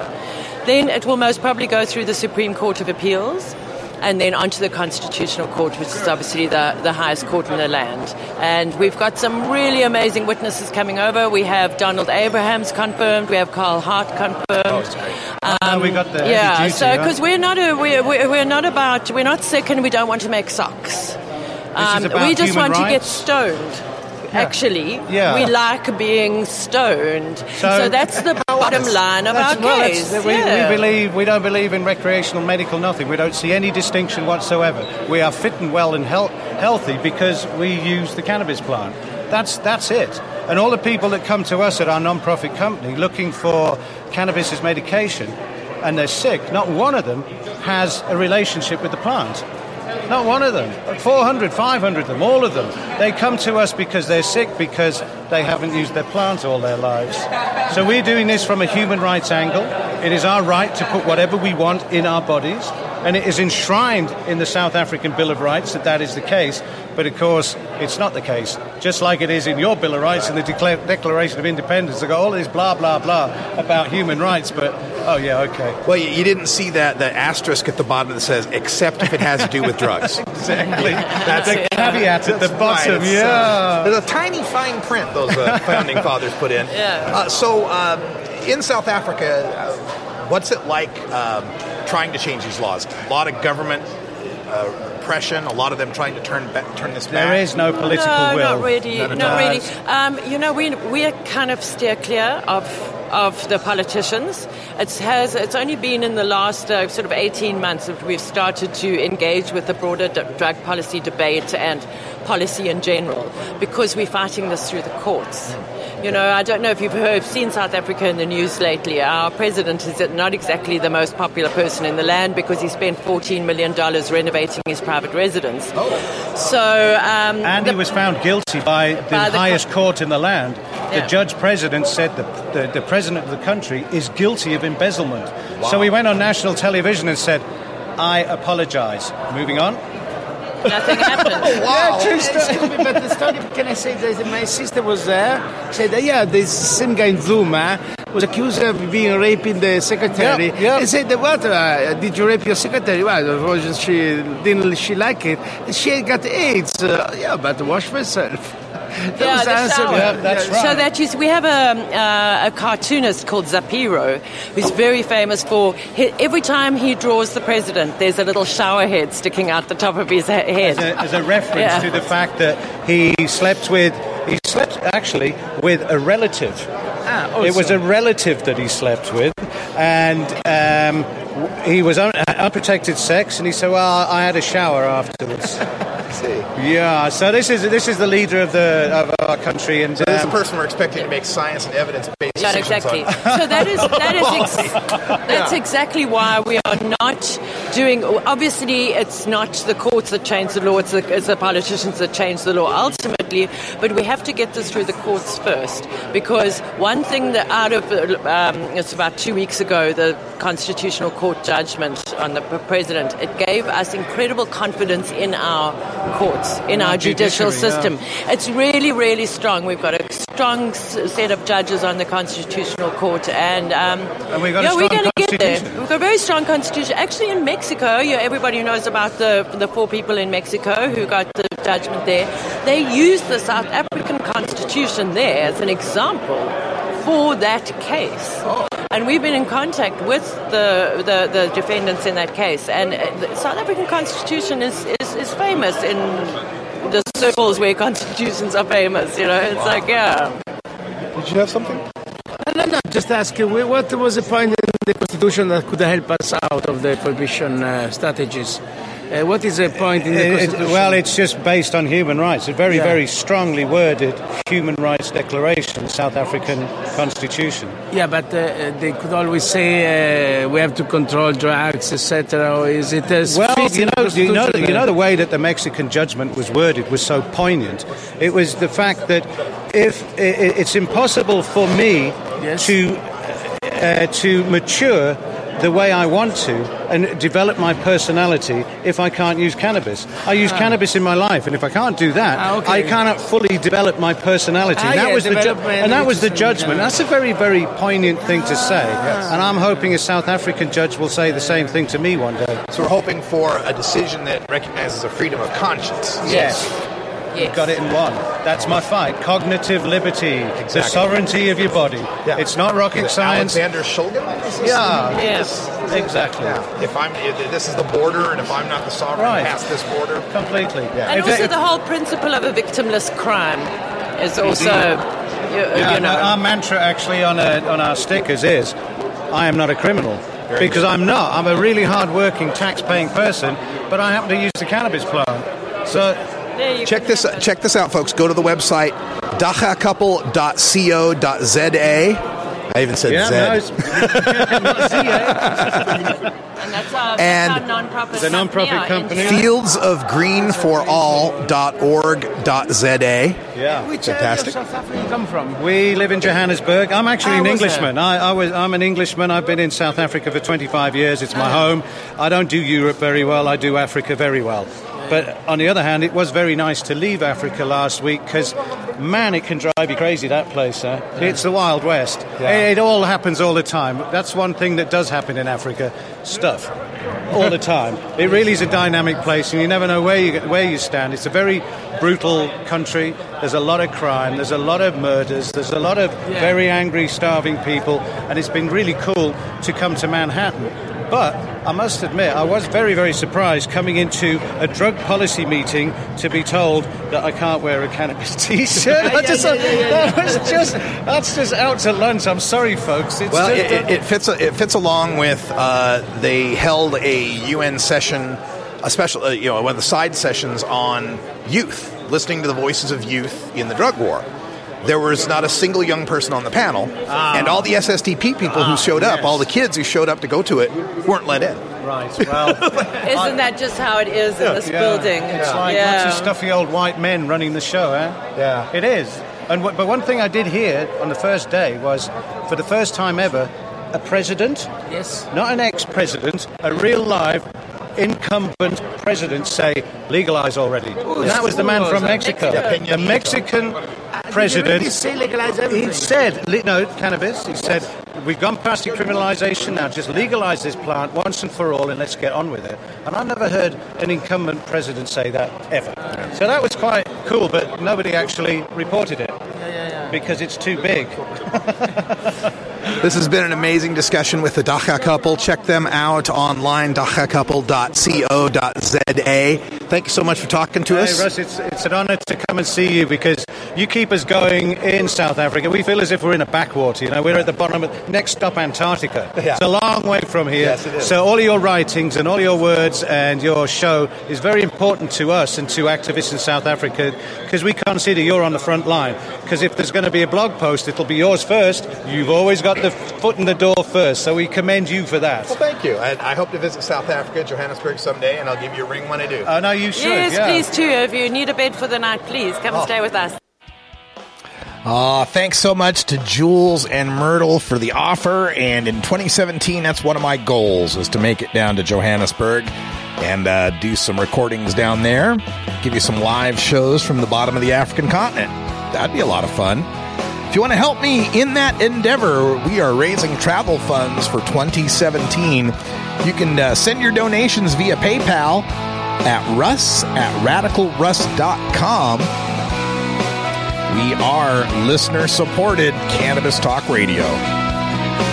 Then it will most probably go through the Supreme Court of Appeals. And then onto the Constitutional Court, which is obviously the, the highest court in the land. And we've got some really amazing witnesses coming over. We have Donald Abrams confirmed. We have Carl Hart confirmed. Oh, we got the yeah, duty, so huh? because we're not a, we're, we're we're not about we're not sick and we don't want to make socks. Um, we just want to get rights? stoned. Actually, Yeah. we like being stoned. So, So- that's the bottom line of our well, case. we, yeah. we believe we don't believe in recreational medical nothing. We don't see any distinction whatsoever. We are fit and well and health, healthy because we use the cannabis plant. That's that's it. And all the people that come to us at our non-profit company looking for cannabis as medication, and they're sick, not one of them has a relationship with the plant. Not one of them. 400, 500 of them, all of them. They come to us because they're sick, because they haven't used their plant all their lives. So we're doing this from a human rights angle. It is our right to put whatever we want in our bodies, and it is enshrined in the South African Bill of Rights that that is the case. But of course, it's not the case. Just like it is in your Bill of Rights and the Decla- Declaration of Independence. They got all this blah, blah, blah about human rights, but oh, yeah, okay. Well, you, you didn't see that the asterisk at the bottom that says "except if it has to do with drugs." exactly. That's the caveat at the bottom. right. Yeah. uh, there's a tiny fine print those uh, founding fathers put in. Yeah. Uh, so, um, in South Africa, uh, what's it like um, trying to change these laws? A lot of government uh, repression. A lot of them trying to turn back, turn this back. There is no political no, will. not really. None Not really. Um, you know, we we kind of steer clear of of the politicians. It has it's only been in the last uh, sort of 18 months that we've started to engage with the broader d- drug policy debate and policy in general because we're fighting this through the courts. You know, I don't know if you've heard, seen South Africa in the news lately. Our president is not exactly the most popular person in the land because he spent $14 million renovating his private residence. So, um, And the- he was found guilty by the By the highest court in the land. Yeah. The judge president said that the, the president of the country is guilty of embezzlement. So he went on national television and said, I apologize. Moving on. Nothing happened. Oh Yeah, true story. but the story, can I say that my sister was there? Said, that, yeah, this same guy in Zuma was accused of being raping the secretary. Yeah, yeah. And said, what? Uh, did you rape your secretary? Well, wasn't she didn't she like it? She got AIDS. Uh, yeah, but wash myself. That Yeah, was the answer. shower. Yeah, that's right. So that is, we have a, uh, a cartoonist called Zapiro, who's very famous for he, every time he draws the president, there's a little shower head sticking out the top of his head. As a, as a reference Yeah. to the fact that he slept with, he slept actually with a relative. Ah, It was a relative that he slept with, and um, he was un- unprotected sex, and he said, "Well, I had a shower afterwards." See. yeah, so this is this is the leader of the of our country, and So this is um, the person we're expecting to make science and evidence based Not decisions exactly. on. So that is that is ex- that's exactly why we are not doing. Obviously, it's not the courts that change the law; it's the, it's the politicians that change the law ultimately. But we have to get this through the courts first, because one thing that out of um, it's about two weeks ago, the Constitutional Court judgment on the president, it gave us incredible confidence in our courts, in our, our judicial system. yeah. It's really, really strong. We've got a strong set of judges on the Constitutional Court, and um, And we've got a yeah, we're going to get there. We've got a very strong constitution. Actually, in Mexico, yeah, everybody knows about the the four people in Mexico who got the judgment there. They used the South African Constitution there as an example for that case. And we've been in contact with the, the, the defendants in that case. And uh, the South African Constitution is, is, is famous in the circles where constitutions are famous. You know, it's like, yeah. Did you have something? No, no, just asking, what was the point in the Constitution that could help us out of the prohibition uh, strategies? Uh, what is the point in the It- it- Constitution? well, it's just based on human rights. A very, Yeah. very strongly worded human rights declaration, South African Constitution. Yeah, but uh, they could always say uh, we have to control drugs, etc. Or is it as Well, you know, you know, you know the way that the Mexican judgment was worded was so poignant. It was the fact that if i- i- it's impossible for me to uh, to mature the way I want to and develop my personality if I can't use cannabis. I use Ah. cannabis in my life, and if I can't do that, Ah, okay. I cannot fully develop my personality. Ah, And that yeah, was the ju- and that was the which is, judgment. That's a very, very poignant thing to say. And I'm hoping a South African judge will say the same thing to me one day. So we're hoping for a decision that recognizes a freedom of conscience. Yes. You've got it in one. That's my fight. Cognitive liberty, the sovereignty of your body. It's not rocket Is it science. Alexander Shulgin? Yeah. Yes. Exactly. Yeah. If I'm, if this is the border, and if I'm not the sovereign Right. past this border, completely. Yeah. And also the whole principle of a victimless crime is also, you, Yeah, you know. our mantra actually on, a, on our stickers is, "I am not a criminal," because I'm not. I'm a really hard-working, tax-paying person, but I happen to use the cannabis plant. So check this check this out, folks. Go to the website daggacouple.co.za. I even said Yeah, Z. nice. and that's uh, our, And that's our non-profit It's a non-profit yeah, company. Fieldsofgreenforall.org.za. Yeah, Which uh, fantastic. area of South Africa come from? We live in Johannesburg. I'm actually I an. Englishman. I, I was, I'm an Englishman. I've been in South Africa for 25 years. It's my oh. home. I don't do Europe very well. I do Africa very well. But on the other hand, it was very nice to leave Africa last week because, man, it can drive you crazy, that place. Huh? It's the Wild West. Yeah. It all happens all the time. That's one thing that does happen in Africa stuff. All the time. It really is a dynamic place, and you never know where you, where you stand. It's a very brutal country. There's a lot of crime. There's a lot of murders. There's a lot of very angry, starving people, and it's been really cool to come to Manhattan. But I must admit, I was very, very surprised coming into a drug policy meeting to be told that I can't wear a cannabis T-shirt. Yeah, just, yeah, yeah, yeah, that was just that's just out to lunch. I'm sorry, folks. It's Well, just, it, it, it fits. It fits along with. Uh, they held a UN session, a special, uh, you know, one of the side sessions on youth, listening to the voices of youth in the drug war. There was not a single young person on the panel, and all the SSDP people who showed up, all the kids who showed up to go to it, weren't let in. Right. Well, Isn't that just how it is in this Yeah. building? It's like yeah. lots of stuffy old white men running the show, eh? Yeah. It is. And w- but one thing I did hear on the first day was, for the first time ever, a president, Yes. not an ex-president, a real live incumbent president say legalize already. And that was the man from Mexico. The Mexican president. He say legalize everything? He said, no, cannabis. He said, we've gone past decriminalisation now. Just legalise this plant once and for all, and let's get on with it. And I've never heard an incumbent president say that ever. So that was quite cool, but nobody actually reported it because it's too big. This has been an amazing discussion with the Dagga couple. Check them out online, daggacouple.co.za. Thank you so much for talking to Hey, us. Russ, it's, it's an honour to come and see you because you keep us going in South Africa. We feel as if we're in a backwater. You know, we're at the bottom of next stop Antarctica. Yeah. It's a long way from here. Yes, it is. So all of your writings and all your words and your show is very important to us and to activists in South Africa because we consider you're on the front line. Because if there's going to be a blog post, it'll be yours first. You've always got the foot in the door first. So we commend you for that. Well, thank you. And I hope to visit South Africa, Johannesburg someday, and I'll give you a ring when I do. Oh, no, you should. yes, please too. If you need a bed for the night, please come Oh. and stay with us. Uh, thanks so much to Jules and Myrtle for the offer. And in 2017, that's one of my goals is to make it down to Johannesburg and uh, do some recordings down there. Give you some live shows from the bottom of the African continent. That'd be a lot of fun. If you want to help me in that endeavor, we are raising travel funds for 2017. You can uh, send your donations via PayPal at russ at radicalruss.com. We are listener supported Cannabis Talk Radio.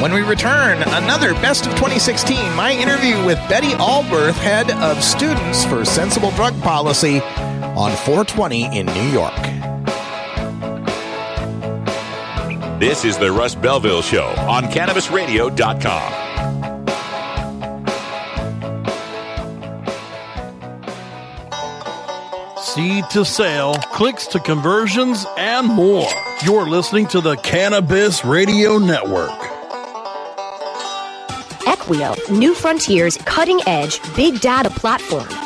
When we return, another Best of 2016, my interview with Betty Aldworth, head of students for sensible drug policy on 420 in New York. This is the Russ Belville Show on CannabisRadio.com. Seed to sale, clicks to conversions, and more. You're listening to the Cannabis Radio Network. Equio, New Frontiers cutting edge big data platform,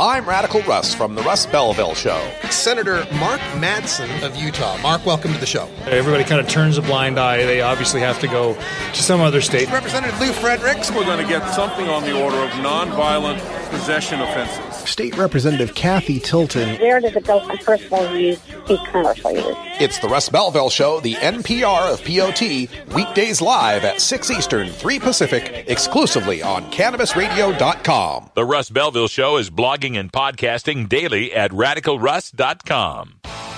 I'm Radical Russ from the Russ Belville Show. Senator Mark Madsen of Utah. Mark, welcome to the show. Everybody kind of turns a blind eye. They obviously have to go to some other state. Representative Lou Fredericks. We're going to get something on the order of nonviolent possession offenses. State Representative Kathy Tilton. Where does it go from personal use to commercial use? It's the Russ Belville Show, the NPR of POT, weekdays live at 6 Eastern, 3 Pacific, exclusively on CannabisRadio.com. The Russ Belville Show is blogging and podcasting daily at radicalruss.com.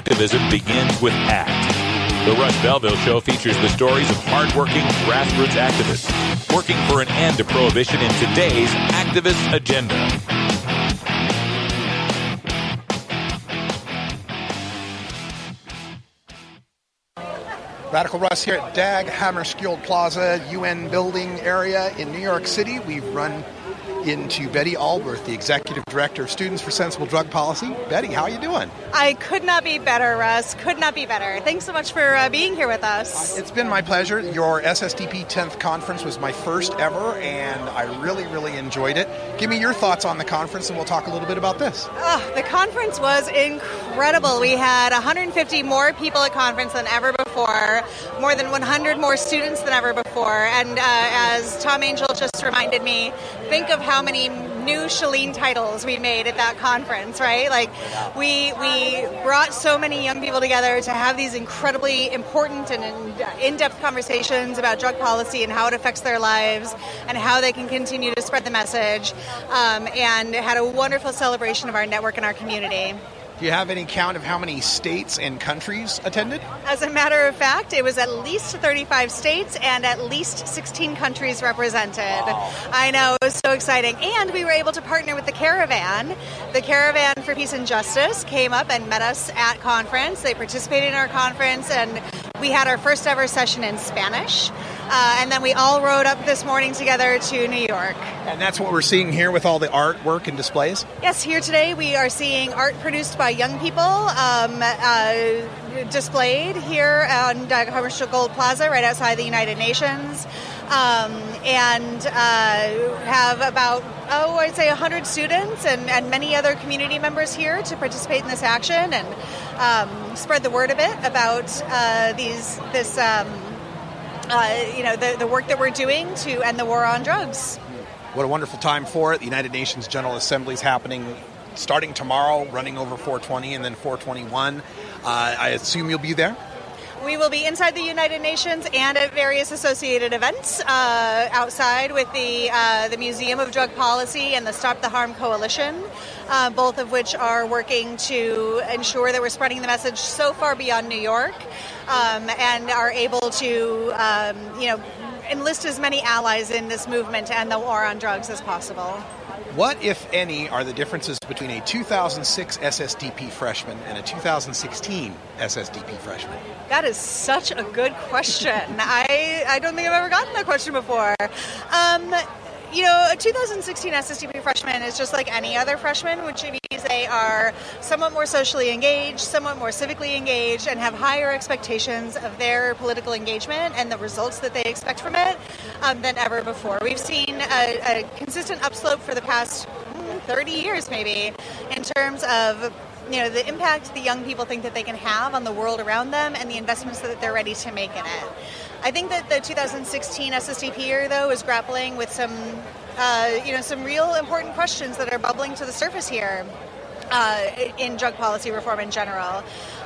Activism begins with ACT. The Russ Belville Show features the stories of hardworking grassroots activists working for an end to prohibition in today's activist agenda. Radical Russ here at Dag Hammarskjöld Plaza, UN building area in New York City. We've run into Betty Aldworth, the Executive Director of Students for Sensible Drug Policy. Betty, how are you doing? I could not be better, Russ. Could not be better. Thanks so much for uh, being here with us. It's been my pleasure. Your SSDP 10th conference was my first ever, and I really, really enjoyed it. Give me your thoughts on the conference, and we'll talk a little bit about this. Oh, the conference was incredible. We had 150 more people at conference than ever before, more than 100 more students than ever before. And uh, as Tom Angell just reminded me, think of how many new Shalene titles we made at that conference, right? Like we we brought so many young people together to have these incredibly important and in-depth conversations about drug policy and how it affects their lives and how they can continue to spread the message. Um, and had a wonderful celebration of our network and our community. Do you have any count of how many states and countries attended? As a matter of fact, it was at least 35 states and at least 16 countries represented. I know, it was so exciting. And we were able to partner with the Caravan. The Caravan for Peace and Justice came up and met us at conference. They participated in our conference and we had our first ever session in Spanish. Uh, and then we all rode up this morning together to New York. And that's what we're seeing here with all the artwork and displays. Yes, here today we are seeing art produced by young people um, uh, displayed here on Hammarskjöld Plaza right outside the United Nations. Um, and uh, have about, oh, I'd say 100 students and, and many other community members here to participate in this action and um, spread the word a bit about uh, these this um, uh, you know the, the work that we're doing to end the war on drugs. What a wonderful time for it. The United Nations General Assembly is happening starting tomorrow, running over 420 and then 421. Uh, I assume you'll be there? We will be inside the United Nations and at various associated events uh, outside with the uh, the Museum of Drug Policy and the Stop the Harm Coalition, uh, both of which are working to ensure that we're spreading the message so far beyond New York, um, and are able to um, you know enlist as many allies in this movement end the war on drugs as possible. What, if any, are the differences between a 2006 SSDP freshman and a 2016 SSDP freshman? That is such a good question. I, I don't think I've ever gotten that question before. Um, you know, a 2016 SSDP freshman is just like any other freshman, which means they are somewhat more socially engaged, somewhat more civically engaged, and have higher expectations of their political engagement and the results that they expect from it um, than ever before. We've seen a, a consistent upslope for the past mm, 30 years, maybe, in terms of you know the impact the young people think that they can have on the world around them and the investments that they're ready to make in it. I think that the 2016 SSDP year, though, is grappling with some, uh, you know, some real important questions that are bubbling to the surface here. Uh, in drug policy reform in general,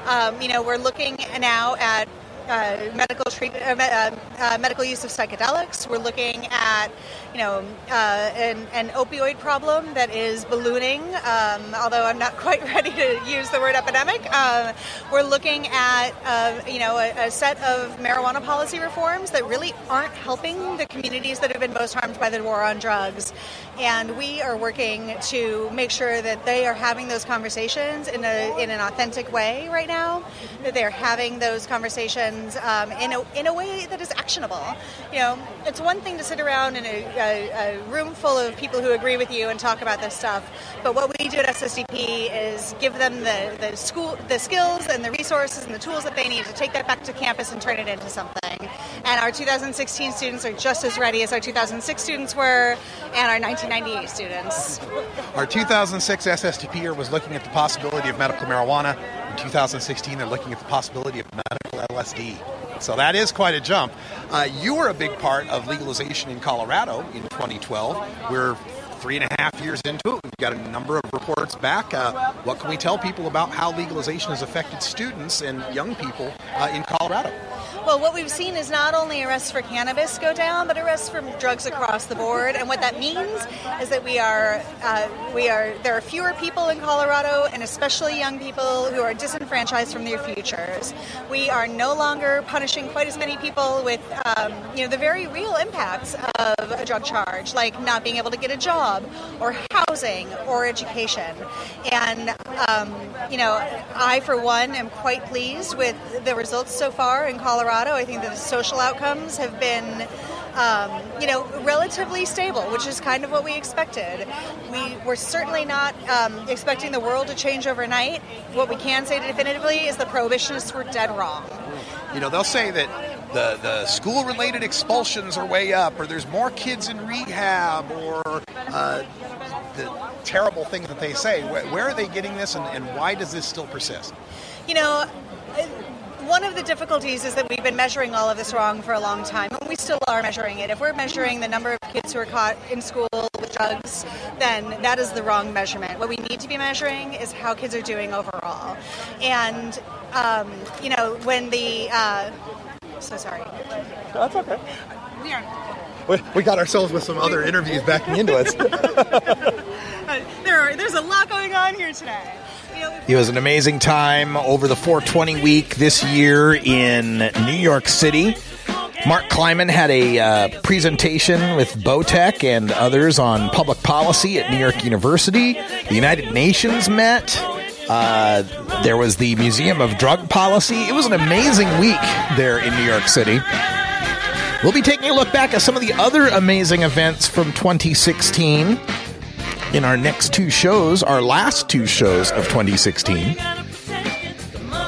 um, you know, we're looking now at uh, medical treat, uh, uh, medical use of psychedelics. We're looking at, you know, uh, an, an, opioid problem that is ballooning. Um, although I'm not quite ready to use the word epidemic, uh, we're looking at, you know, a, a, set of marijuana policy reforms that really aren't helping the communities that have been most harmed by the war on drugs. And we are working to make sure that they are having those conversations in a in an authentic way right now. That they're having those conversations um, in, a, in a way that is actionable. You know, it's one thing to sit around in a, a, a, room full of people who agree with you and talk about this stuff, but what we do at SSDP is give them the, the school, the skills and the resources and the tools that they need to take that back to campus and turn it into something. And our 2016 students are just as ready as our 2006 students were, and our 1998 students. Our 2006 SSDP year was looking at the possibility of medical marijuana. In 2016, they're looking at the possibility of medical LSD. So that is quite a jump. Uh, you were a big part of legalization in Colorado in 2012. We're three and a half years into it. We've got a number of reports back. Uh, what can we tell people about how legalization has affected students and young people uh, in Colorado? Well, what we've seen is not only arrests for cannabis go down, but arrests for drugs across the board. And what that means is that we are, uh, we are, there are fewer people in Colorado, and especially young people who are disenfranchised from their futures. We are no longer punishing quite as many people with, um, you know, the very real impacts of a drug charge, like not being able to get a job, or housing, or education. And um, you know, I for one am quite pleased with the results so far in Colorado. Colorado. I think that the social outcomes have been, um, you know, relatively stable, which is kind of what we expected. We were certainly not um, expecting the world to change overnight. What we can say definitively is the prohibitionists were dead wrong. You know, they'll say that the, the school related expulsions are way up, or there's more kids in rehab, or uh, the terrible things that they say. Where, where are they getting this, and, and why does this still persist? You know, one of the difficulties is that we've been measuring all of this wrong for a long time, and we still are measuring it. If we're measuring the number of kids who are caught in school with drugs, then that is the wrong measurement. What we need to be measuring is how kids are doing overall. And, um, you know, when the. Uh, so sorry. That's okay. We are. We, we got ourselves with some other interviews backing into us. there are, there's a lot going on here today. It was an amazing time over the 420 week this year in New York City. Mark Kleiman had a uh, presentation with Botech and others on public policy at New York University. The United Nations met. Uh, there was the Museum of Drug Policy. It was an amazing week there in New York City. We'll be taking a look back at some of the other amazing events from 2016 in our next two shows, our last two shows of 2016.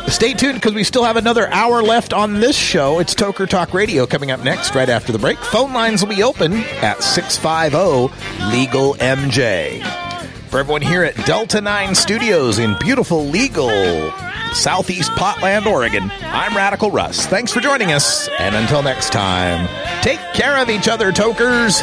Stay tuned because we still have another hour left on this show. It's Toker Talk Radio coming up next, right after the break. Phone lines will be open at 650 Legal MJ. For everyone here at Delta 9 Studios in beautiful legal Southeast Potland, Oregon, I'm Radical Russ. Thanks for joining us, and until next time, take care of each other, tokers.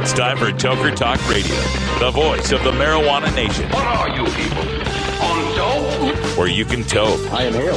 It's time for Toker Talk Radio, the voice of the marijuana nation. What are you people? On dope? Where you can toke. I inhale.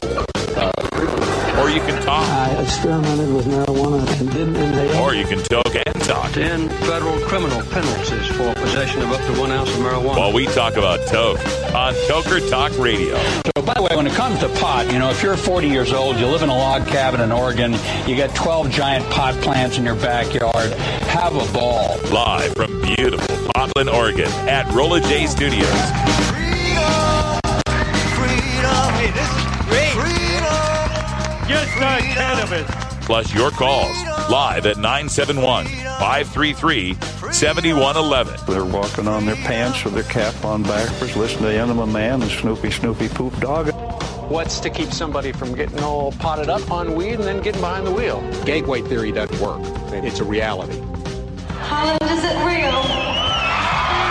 Uh, or you can talk. I experimented with marijuana and didn't inhale. Or you can toke and talk. 10 federal criminal penalties for possession of up to one ounce of marijuana. While we talk about toke on Toker Talk Radio. So, by the way, when it comes to pot, you know, if you're 40 years old, you live in a log cabin in Oregon, you got 12 giant pot plants in your backyard, have a ball. Live from beautiful Portland, Oregon at Rolla J Studios. Hey, this is great. Just like cannabis. Plus your calls live at 971 533 7111. They're walking on their pants with their cap on backwards, listening to Enema Man and Snoopy Snoopy Poop Dog. What's to keep somebody from getting all potted up on weed and then getting behind the wheel? Gateway theory doesn't work. It's a reality. Holland, is it real?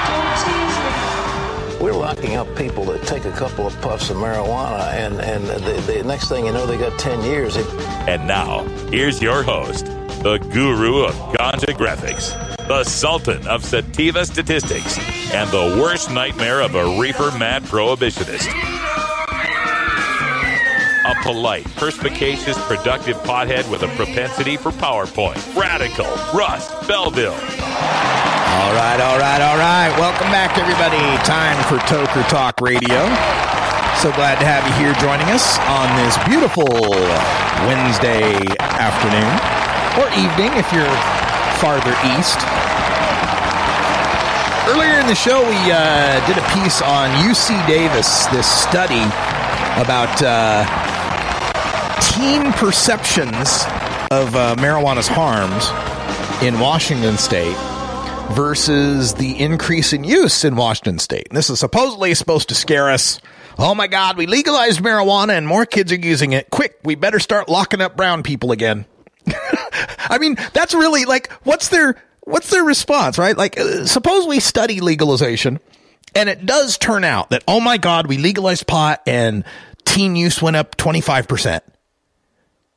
Don't tease me. We're locking up people that take a couple of puffs of marijuana, and, and the, the next thing you know, they got 10 years. And now, here's your host, the guru of ganja graphics, the sultan of sativa statistics, and the worst nightmare of a reefer mad prohibitionist. A polite, perspicacious, productive pothead with a propensity for PowerPoint. Radical Russ Belville. All right, all right, all right. Welcome back, everybody. Time for Toker Talk Radio. So glad to have you here joining us on this beautiful Wednesday afternoon or evening if you're farther east. Earlier in the show, we uh, did a piece on UC Davis, this study about uh, teen perceptions of uh, marijuana's harms in Washington state versus the increase in use in Washington state. And this is supposedly supposed to scare us. Oh my God, we legalized marijuana and more kids are using it. Quick, we better start locking up brown people again. I mean, that's really like, what's their, what's their response, right? Like, uh, suppose we study legalization and it does turn out that, oh my God, we legalized pot and teen use went up 25%.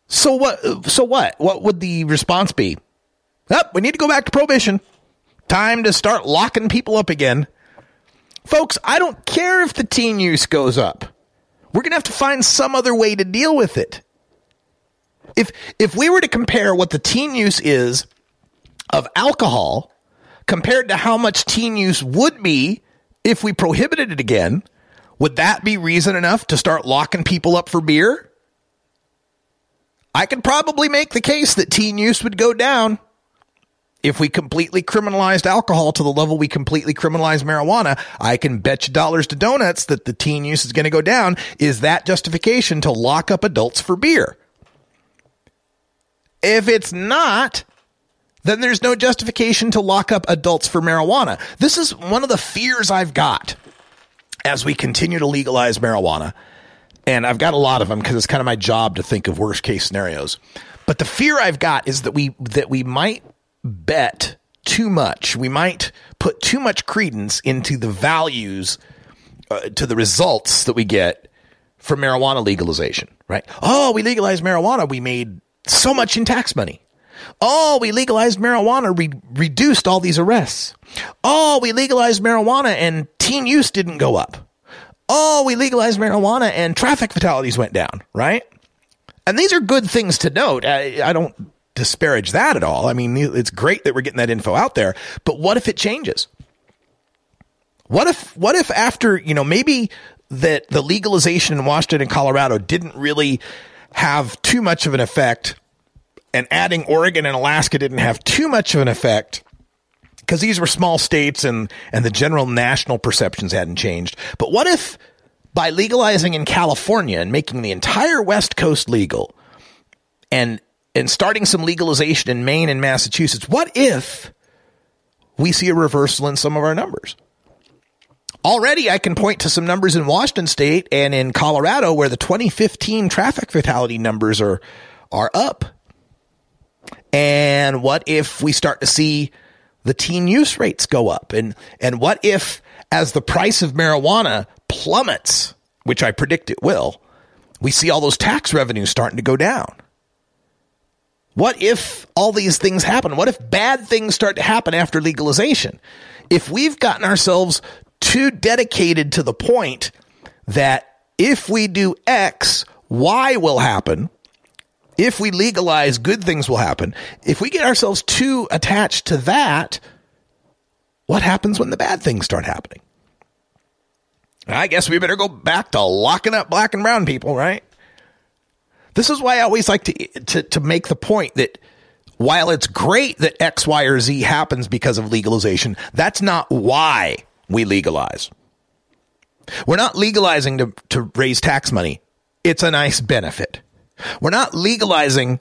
So what, so what? What would the response be? Up, we need to go back to prohibition. Time to start locking people up again. Folks, I don't care if the teen use goes up. We're going to have to find some other way to deal with it. If if we were to compare what the teen use is of alcohol compared to how much teen use would be if we prohibited it again, would that be reason enough to start locking people up for beer? I could probably make the case that teen use would go down if we completely criminalized alcohol to the level we completely criminalize marijuana, I can bet you dollars to donuts that the teen use is going to go down. Is that justification to lock up adults for beer? If it's not, then there's no justification to lock up adults for marijuana. This is one of the fears I've got as we continue to legalize marijuana. And I've got a lot of them because it's kind of my job to think of worst case scenarios. But the fear I've got is that we that we might bet too much. We might put too much credence into the values uh, to the results that we get from marijuana legalization, right? Oh, we legalized marijuana. We made so much in tax money. Oh, we legalized marijuana, re- reduced all these arrests. Oh, we legalized marijuana and teen use didn't go up. Oh, we legalized marijuana and traffic fatalities went down, right? And these are good things to note. I, I don't disparage that at all. I mean, it's great that we're getting that info out there, but what if it changes? What if, what if after, you know, maybe that the legalization in Washington and Colorado didn't really have too much of an effect and adding Oregon and Alaska didn't have too much of an effect because these were small states and, and the general national perceptions hadn't changed. But what if by legalizing in California and making the entire West Coast legal and, and starting some legalization in Maine and Massachusetts, what if we see a reversal in some of our numbers? Already, I can point to some numbers in Washington state and in Colorado where the 2015 traffic fatality numbers are, are up. And what if we start to see the teen use rates go up? And, and what if as the price of marijuana plummets, which I predict it will, we see all those tax revenues starting to go down? What if all these things happen? What if bad things start to happen after legalization? If we've gotten ourselves too dedicated to the point that if we do X, Y will happen. If we legalize, good things will happen. If we get ourselves too attached to that, what happens when the bad things start happening? I guess we better go back to locking up black and brown people, right? This is why I always like to, to, to make the point that while it's great that X, Y, or Z happens because of legalization, that's not why we legalize. We're not legalizing to, to raise tax money. It's a nice benefit. We're not legalizing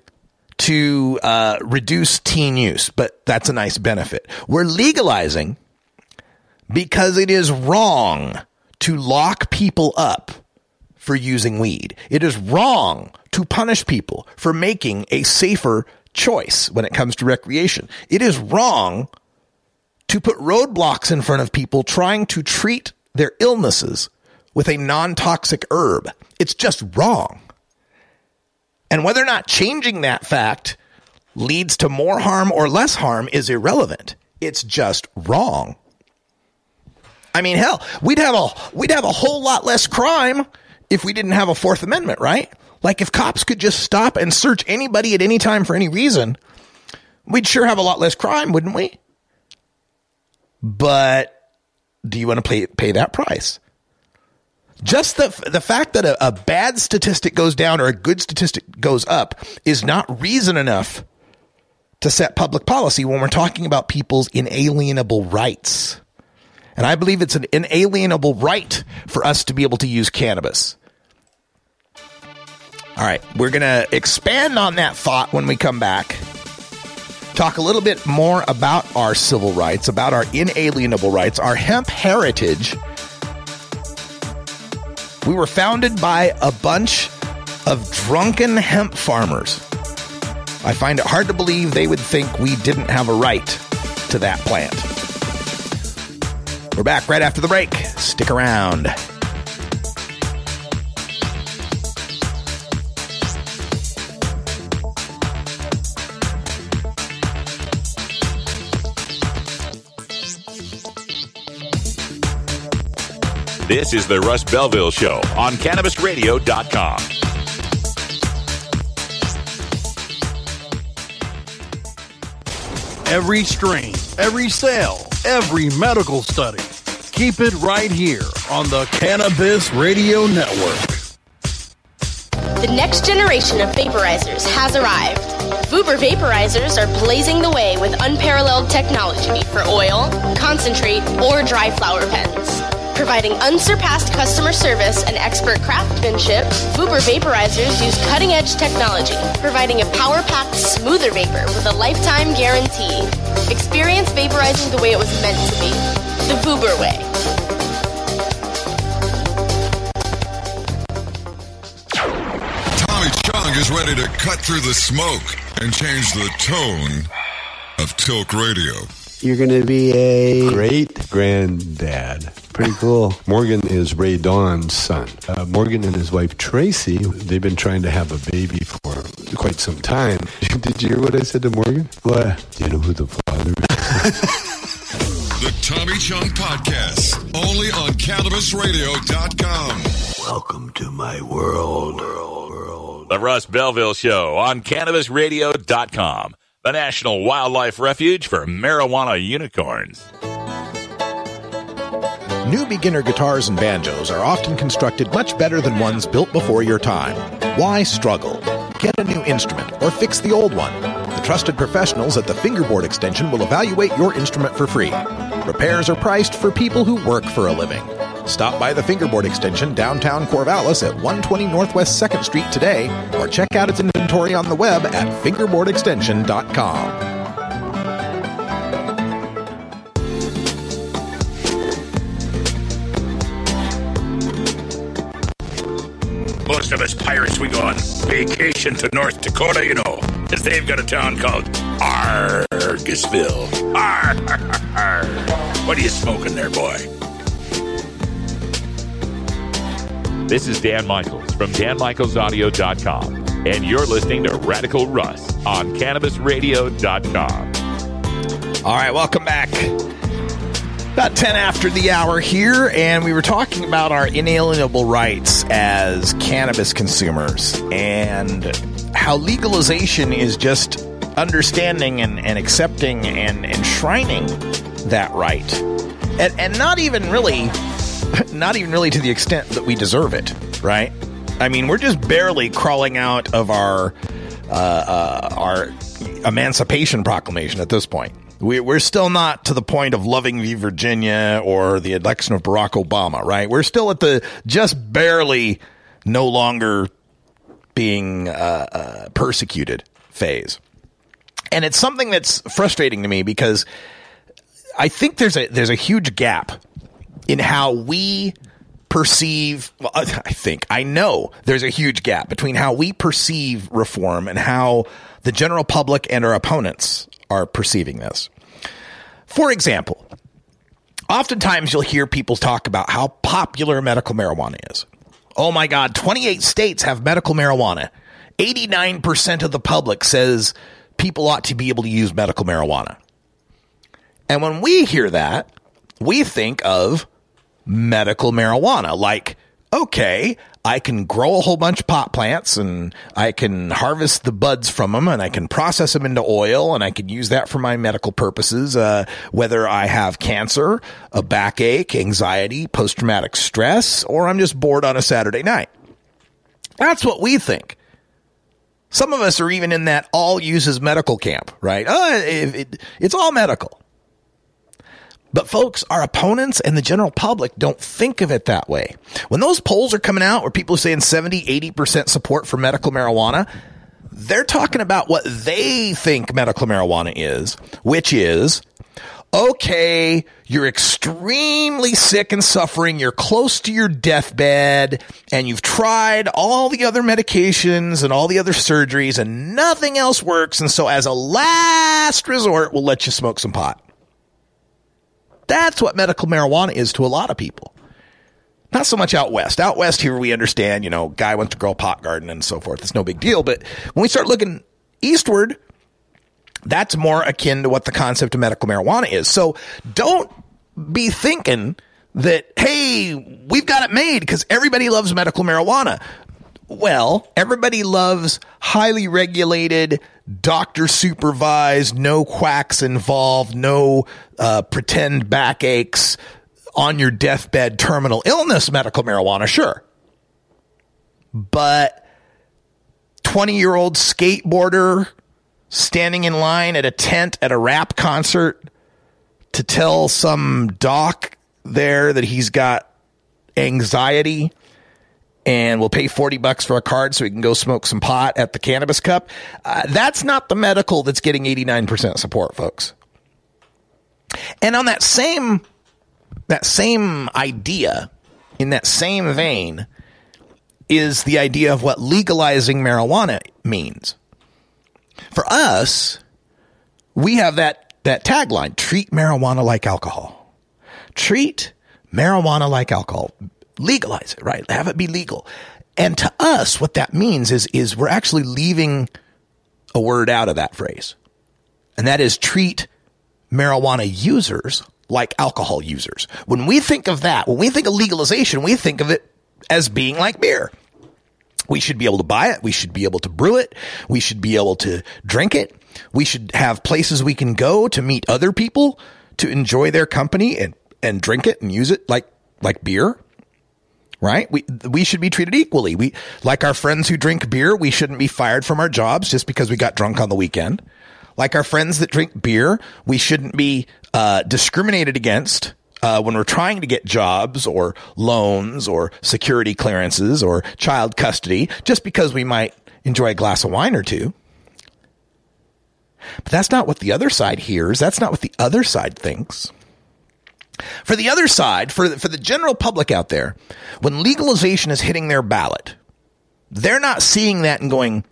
to uh, reduce teen use, but that's a nice benefit. We're legalizing because it is wrong to lock people up for using weed. It is wrong to punish people for making a safer choice when it comes to recreation. It is wrong to put roadblocks in front of people trying to treat their illnesses with a non toxic herb. It's just wrong. And whether or not changing that fact leads to more harm or less harm is irrelevant. It's just wrong. I mean, hell, we'd have a we'd have a whole lot less crime if we didn't have a Fourth Amendment, right? Like if cops could just stop and search anybody at any time for any reason, we'd sure have a lot less crime, wouldn't we? But do you want to pay pay that price? Just the the fact that a, a bad statistic goes down or a good statistic goes up is not reason enough to set public policy when we're talking about people's inalienable rights. And I believe it's an inalienable right for us to be able to use cannabis. All right, we're going to expand on that thought when we come back. Talk a little bit more about our civil rights, about our inalienable rights, our hemp heritage. We were founded by a bunch of drunken hemp farmers. I find it hard to believe they would think we didn't have a right to that plant. We're back right after the break. Stick around. This is the Russ Belville Show on CannabisRadio.com. Every strain, every sale, every medical study. Keep it right here on the Cannabis Radio Network. The next generation of vaporizers has arrived. Vuber vaporizers are blazing the way with unparalleled technology for oil, concentrate, or dry flower pens. Providing unsurpassed customer service and expert craftsmanship, Vuber vaporizers use cutting edge technology, providing a power packed, smoother vapor with a lifetime guarantee. Experience vaporizing the way it was meant to be the Vuber way. Tommy Chong is ready to cut through the smoke and change the tone of Tilk Radio. You're going to be a great granddad. Pretty cool. Morgan is Rae Dawn's son. Uh, Morgan and his wife Tracy, they've been trying to have a baby for quite some time. Did you hear what I said to Morgan? What? Do you know who the father is? The Tommy Chong Podcast, only on CannabisRadio.com. Welcome to my world. The Russ Belville Show on CannabisRadio.com, the National Wildlife Refuge for Marijuana Unicorns. New beginner guitars and banjos are often constructed much better than ones built before your time. Why struggle? Get a new instrument or fix the old one. The trusted professionals at the Fingerboard Extension will evaluate your instrument for free. Repairs are priced for people who work for a living. Stop by the Fingerboard Extension downtown Corvallis at 120 Northwest 2nd Street today or check out its inventory on the web at fingerboardextension.com. Most of us pirates, we go on vacation to North Dakota, you know, because they've got a town called Argusville. Arr, arr, arr. What are you smoking there, boy? This is Dan Michaels from DanMichaelsAudio.com, and you're listening to Radical Russ on CannabisRadio.com. All right, welcome back. About 10 after the hour here, and we were talking about our inalienable rights as cannabis consumers and how legalization is just understanding and, and accepting and enshrining that right. And, and not even really, not even really to the extent that we deserve it, right? I mean, we're just barely crawling out of our uh, uh, our Emancipation Proclamation at this point. We, we're still not to the point of Loving v Virginia or the election of Barack Obama, right? We're still at the just barely no longer being uh, uh, persecuted phase. And it's something that's frustrating to me because I think there's a there's a huge gap in how we perceive well, I think I know there's a huge gap between how we perceive reform and how the general public and our opponents are perceiving this. For example, oftentimes you'll hear people talk about how popular medical marijuana is. Oh my God, 28 states have medical marijuana. 89% of the public says people ought to be able to use medical marijuana. And when we hear that, we think of medical marijuana like, okay, I can grow a whole bunch of pot plants and I can harvest the buds from them and I can process them into oil and I can use that for my medical purposes, uh, whether I have cancer, a backache, anxiety, post traumatic stress, or I'm just bored on a Saturday night. That's what we think. Some of us are even in that all uses medical camp, right? Uh, it, it, it's all medical. But folks, our opponents and the general public don't think of it that way. When those polls are coming out where people are saying 70, 80% support for medical marijuana, they're talking about what they think medical marijuana is, which is okay, you're extremely sick and suffering, you're close to your deathbed, and you've tried all the other medications and all the other surgeries, and nothing else works. And so, as a last resort, we'll let you smoke some pot. That's what medical marijuana is to a lot of people. Not so much out west. Out west here we understand, you know, guy wants to grow a pot garden and so forth. It's no big deal. But when we start looking eastward, that's more akin to what the concept of medical marijuana is. So don't be thinking that, hey, we've got it made because everybody loves medical marijuana. Well, everybody loves highly regulated, doctor supervised, no quacks involved, no uh, pretend backaches on your deathbed terminal illness medical marijuana, sure. But 20 year old skateboarder standing in line at a tent at a rap concert to tell some doc there that he's got anxiety and we'll pay 40 bucks for a card so we can go smoke some pot at the cannabis cup. Uh, that's not the medical that's getting 89% support, folks. And on that same that same idea, in that same vein, is the idea of what legalizing marijuana means. For us, we have that that tagline, treat marijuana like alcohol. Treat marijuana like alcohol. Legalize it, right? Have it be legal. And to us, what that means is, is we're actually leaving a word out of that phrase. And that is treat marijuana users like alcohol users. When we think of that, when we think of legalization, we think of it as being like beer. We should be able to buy it. We should be able to brew it. We should be able to drink it. We should have places we can go to meet other people to enjoy their company and, and drink it and use it like, like beer. Right? We, we should be treated equally. We, like our friends who drink beer, we shouldn't be fired from our jobs just because we got drunk on the weekend. Like our friends that drink beer, we shouldn't be, uh, discriminated against uh, when we're trying to get jobs or loans or security clearances or child custody just because we might enjoy a glass of wine or two. But that's not what the other side hears. That's not what the other side thinks. For the other side, for the, for the general public out there, when legalization is hitting their ballot, they're not seeing that and going,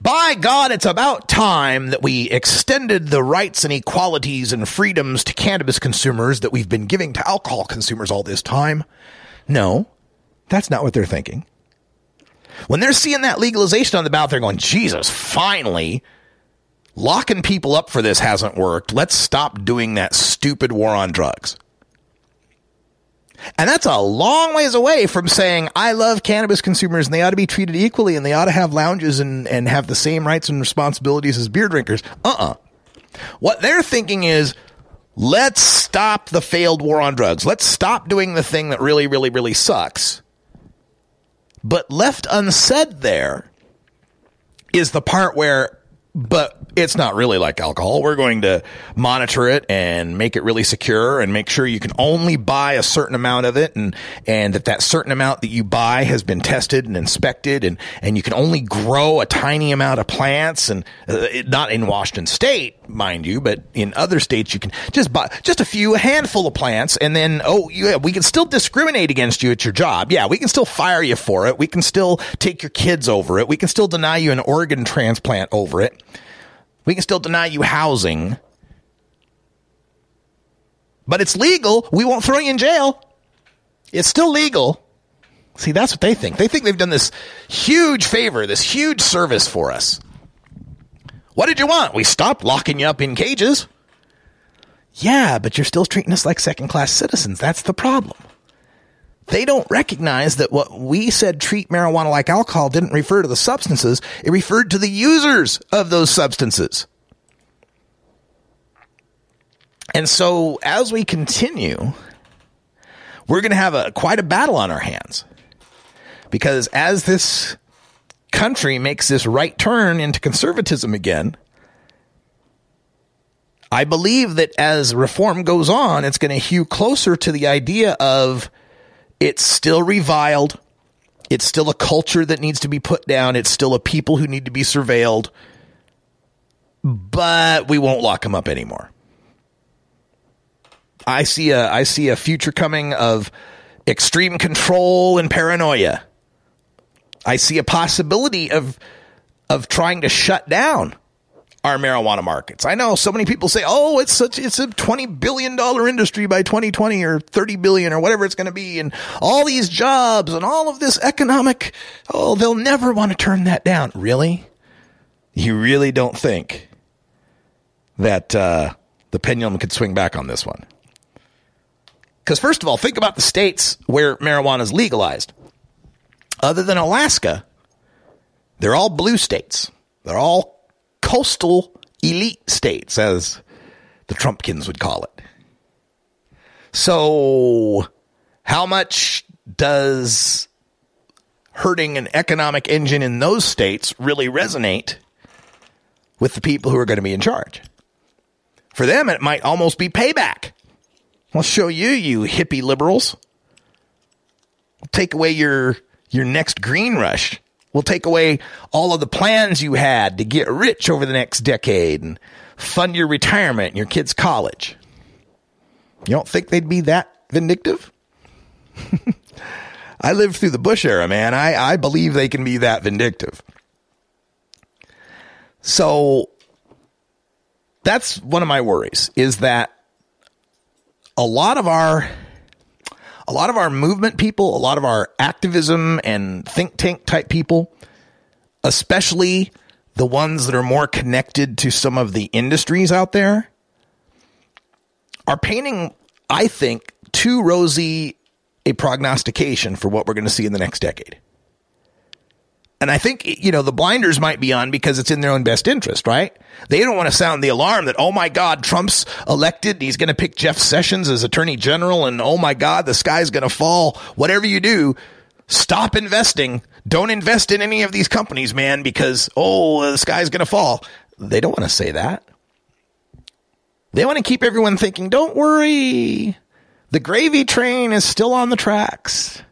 by God, it's about time that we extended the rights and equalities and freedoms to cannabis consumers that we've been giving to alcohol consumers all this time. No, that's not what they're thinking. When they're seeing that legalization on the ballot, they're going, Jesus, finally, locking people up for this hasn't worked. Let's stop doing that stupid war on drugs. And that's a long ways away from saying, I love cannabis consumers and they ought to be treated equally and they ought to have lounges and, and have the same rights and responsibilities as beer drinkers. Uh uh What they're thinking is, let's stop the failed war on drugs. Let's stop doing the thing that really, really, really sucks. But left unsaid there is the part where but it's not really like alcohol. We're going to monitor it and make it really secure and make sure you can only buy a certain amount of it and, and that that certain amount that you buy has been tested and inspected and, and you can only grow a tiny amount of plants and uh, not in Washington state, mind you, but in other states you can just buy just a few, a handful of plants and then, oh, yeah, we can still discriminate against you at your job. Yeah, we can still fire you for it. We can still take your kids over it. We can still deny you an organ transplant over it. We can still deny you housing. But it's legal. We won't throw you in jail. It's still legal. See, that's what they think. They think they've done this huge favor, this huge service for us. What did you want? We stopped locking you up in cages. Yeah, but you're still treating us like second class citizens. That's the problem. They don't recognize that what we said treat marijuana like alcohol didn't refer to the substances. It referred to the users of those substances. And so as we continue, we're going to have a quite a battle on our hands. Because as this country makes this right turn into conservatism again, I believe that as reform goes on, it's going to hew closer to the idea of it's still reviled. It's still a culture that needs to be put down. It's still a people who need to be surveilled. But we won't lock them up anymore. I see a I see a future coming of extreme control and paranoia. I see a possibility of of trying to shut down our marijuana markets. I know so many people say, "Oh, it's such it's a 20 billion dollar industry by 2020 or 30 billion or whatever it's going to be and all these jobs and all of this economic oh, they'll never want to turn that down." Really? You really don't think that uh, the pendulum could swing back on this one? Because first of all, think about the states where marijuana is legalized. Other than Alaska, they're all blue states. They're all coastal elite states, as the Trumpkins would call it. So, how much does hurting an economic engine in those states really resonate with the people who are going to be in charge? For them, it might almost be payback. I'll show you, you hippie liberals. Take away your your next green rush. We'll take away all of the plans you had to get rich over the next decade and fund your retirement and your kids' college. You don't think they'd be that vindictive? I lived through the Bush era, man. I, I believe they can be that vindictive. So that's one of my worries is that a lot of our a lot of our movement people, a lot of our activism and think tank type people, especially the ones that are more connected to some of the industries out there, are painting, I think, too rosy a prognostication for what we're going to see in the next decade. And I think, you know, the blinders might be on because it's in their own best interest, right? They don't want to sound the alarm that, oh my God, Trump's elected. He's going to pick Jeff Sessions as attorney general. And oh my God, the sky's going to fall. Whatever you do, stop investing. Don't invest in any of these companies, man, because, oh, the sky's going to fall. They don't want to say that. They want to keep everyone thinking, don't worry. The gravy train is still on the tracks.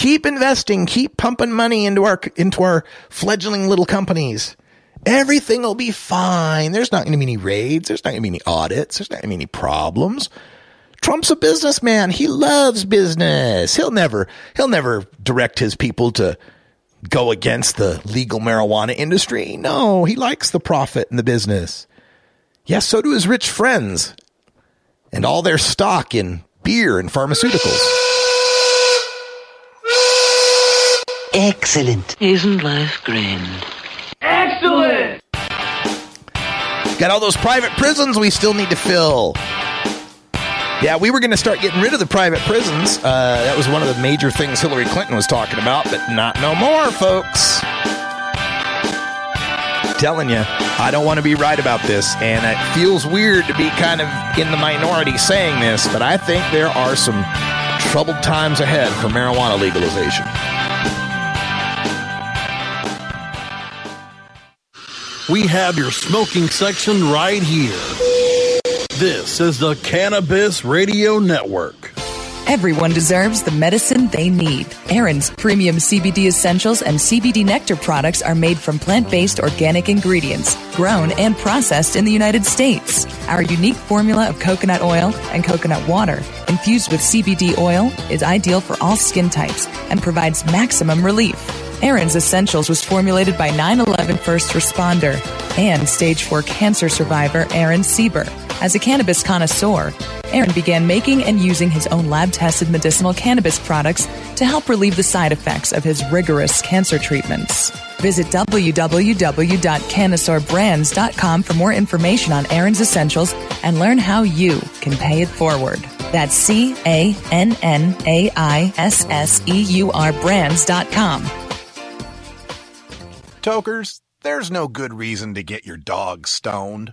Keep investing, keep pumping money into our into our fledgling little companies. Everything will be fine. There's not going to be any raids. There's not going to be any audits. There's not going to be any problems. Trump's a businessman. He loves business. He'll never he'll never direct his people to go against the legal marijuana industry. No, he likes the profit and the business. Yes, so do his rich friends and all their stock in beer and pharmaceuticals. Excellent. Isn't life grand? Excellent! Got all those private prisons we still need to fill. Yeah, we were going to start getting rid of the private prisons. Uh, that was one of the major things Hillary Clinton was talking about, but not no more, folks. Telling you, I don't want to be right about this, and it feels weird to be kind of in the minority saying this, but I think there are some troubled times ahead for marijuana legalization. We have your smoking section right here. This is the Cannabis Radio Network. Everyone deserves the medicine they need. Aaron's premium CBD essentials and CBD nectar products are made from plant based organic ingredients, grown and processed in the United States. Our unique formula of coconut oil and coconut water, infused with CBD oil, is ideal for all skin types and provides maximum relief. Aaron's Essentials was formulated by 9 11 first responder and stage 4 cancer survivor Aaron Sieber. As a cannabis connoisseur, Aaron began making and using his own lab tested medicinal cannabis products to help relieve the side effects of his rigorous cancer treatments. Visit www.cannaisseurBrands.com for more information on Aaron's Essentials and learn how you can pay it forward. That's C A N N A I S S E U R brands.com. Tokers, there's no good reason to get your dog stoned.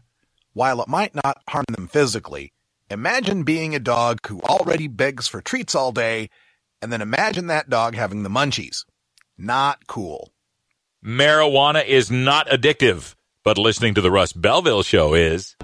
While it might not harm them physically, imagine being a dog who already begs for treats all day, and then imagine that dog having the munchies. Not cool. Marijuana is not addictive, but listening to the Russ Belville show is.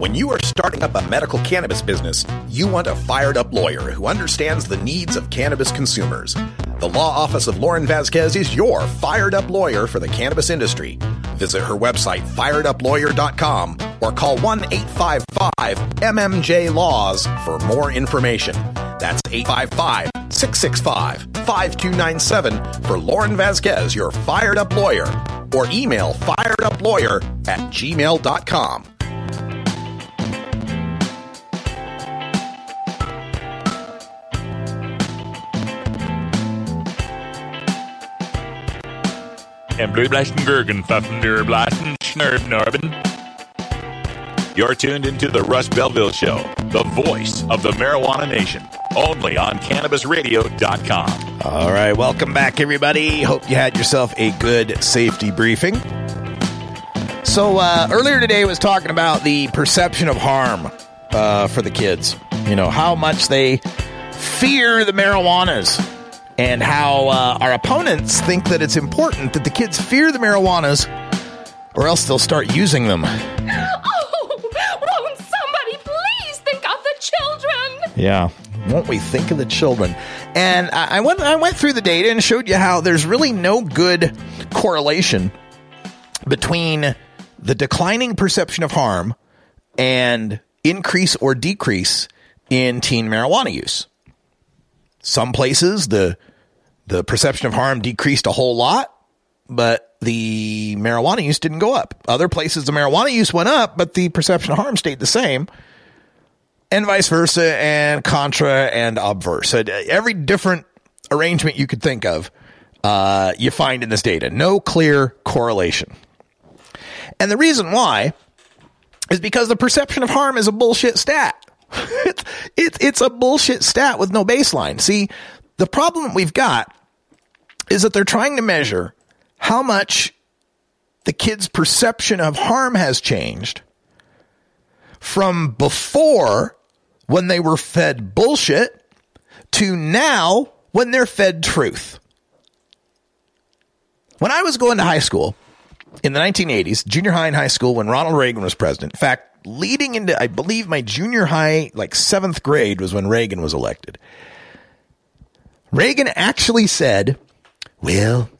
When you are starting up a medical cannabis business, you want a fired up lawyer who understands the needs of cannabis consumers. The law office of Lauren Vazquez is your fired up lawyer for the cannabis industry. Visit her website, fireduplawyer.com, or call 1 855 MMJ Laws for more information. That's 855 665 5297 for Lauren Vazquez, your fired up lawyer, or email fireduplawyer at gmail.com. You're tuned into the Russ Belville Show, the voice of the marijuana nation, only on CannabisRadio.com. All right, welcome back, everybody. Hope you had yourself a good safety briefing. So uh, earlier today was talking about the perception of harm uh, for the kids. You know how much they fear the marijuanas, and how uh, our opponents think that it's important that the kids fear the marijuanas, or else they'll start using them. Oh, won't somebody please think of the children? Yeah. Won't we think of the children? And I I went I went through the data and showed you how there's really no good correlation between the declining perception of harm and increase or decrease in teen marijuana use. Some places the the perception of harm decreased a whole lot, but the marijuana use didn't go up. Other places, the marijuana use went up, but the perception of harm stayed the same. And vice versa, and contra and obverse. So every different arrangement you could think of, uh, you find in this data. No clear correlation. And the reason why is because the perception of harm is a bullshit stat. it's, it's a bullshit stat with no baseline. See, the problem we've got is that they're trying to measure how much the kid's perception of harm has changed from before when they were fed bullshit to now when they're fed truth. When I was going to high school in the 1980s, junior high and high school, when Ronald Reagan was president, in fact, leading into, I believe, my junior high, like seventh grade, was when Reagan was elected. Reagan actually said, Well,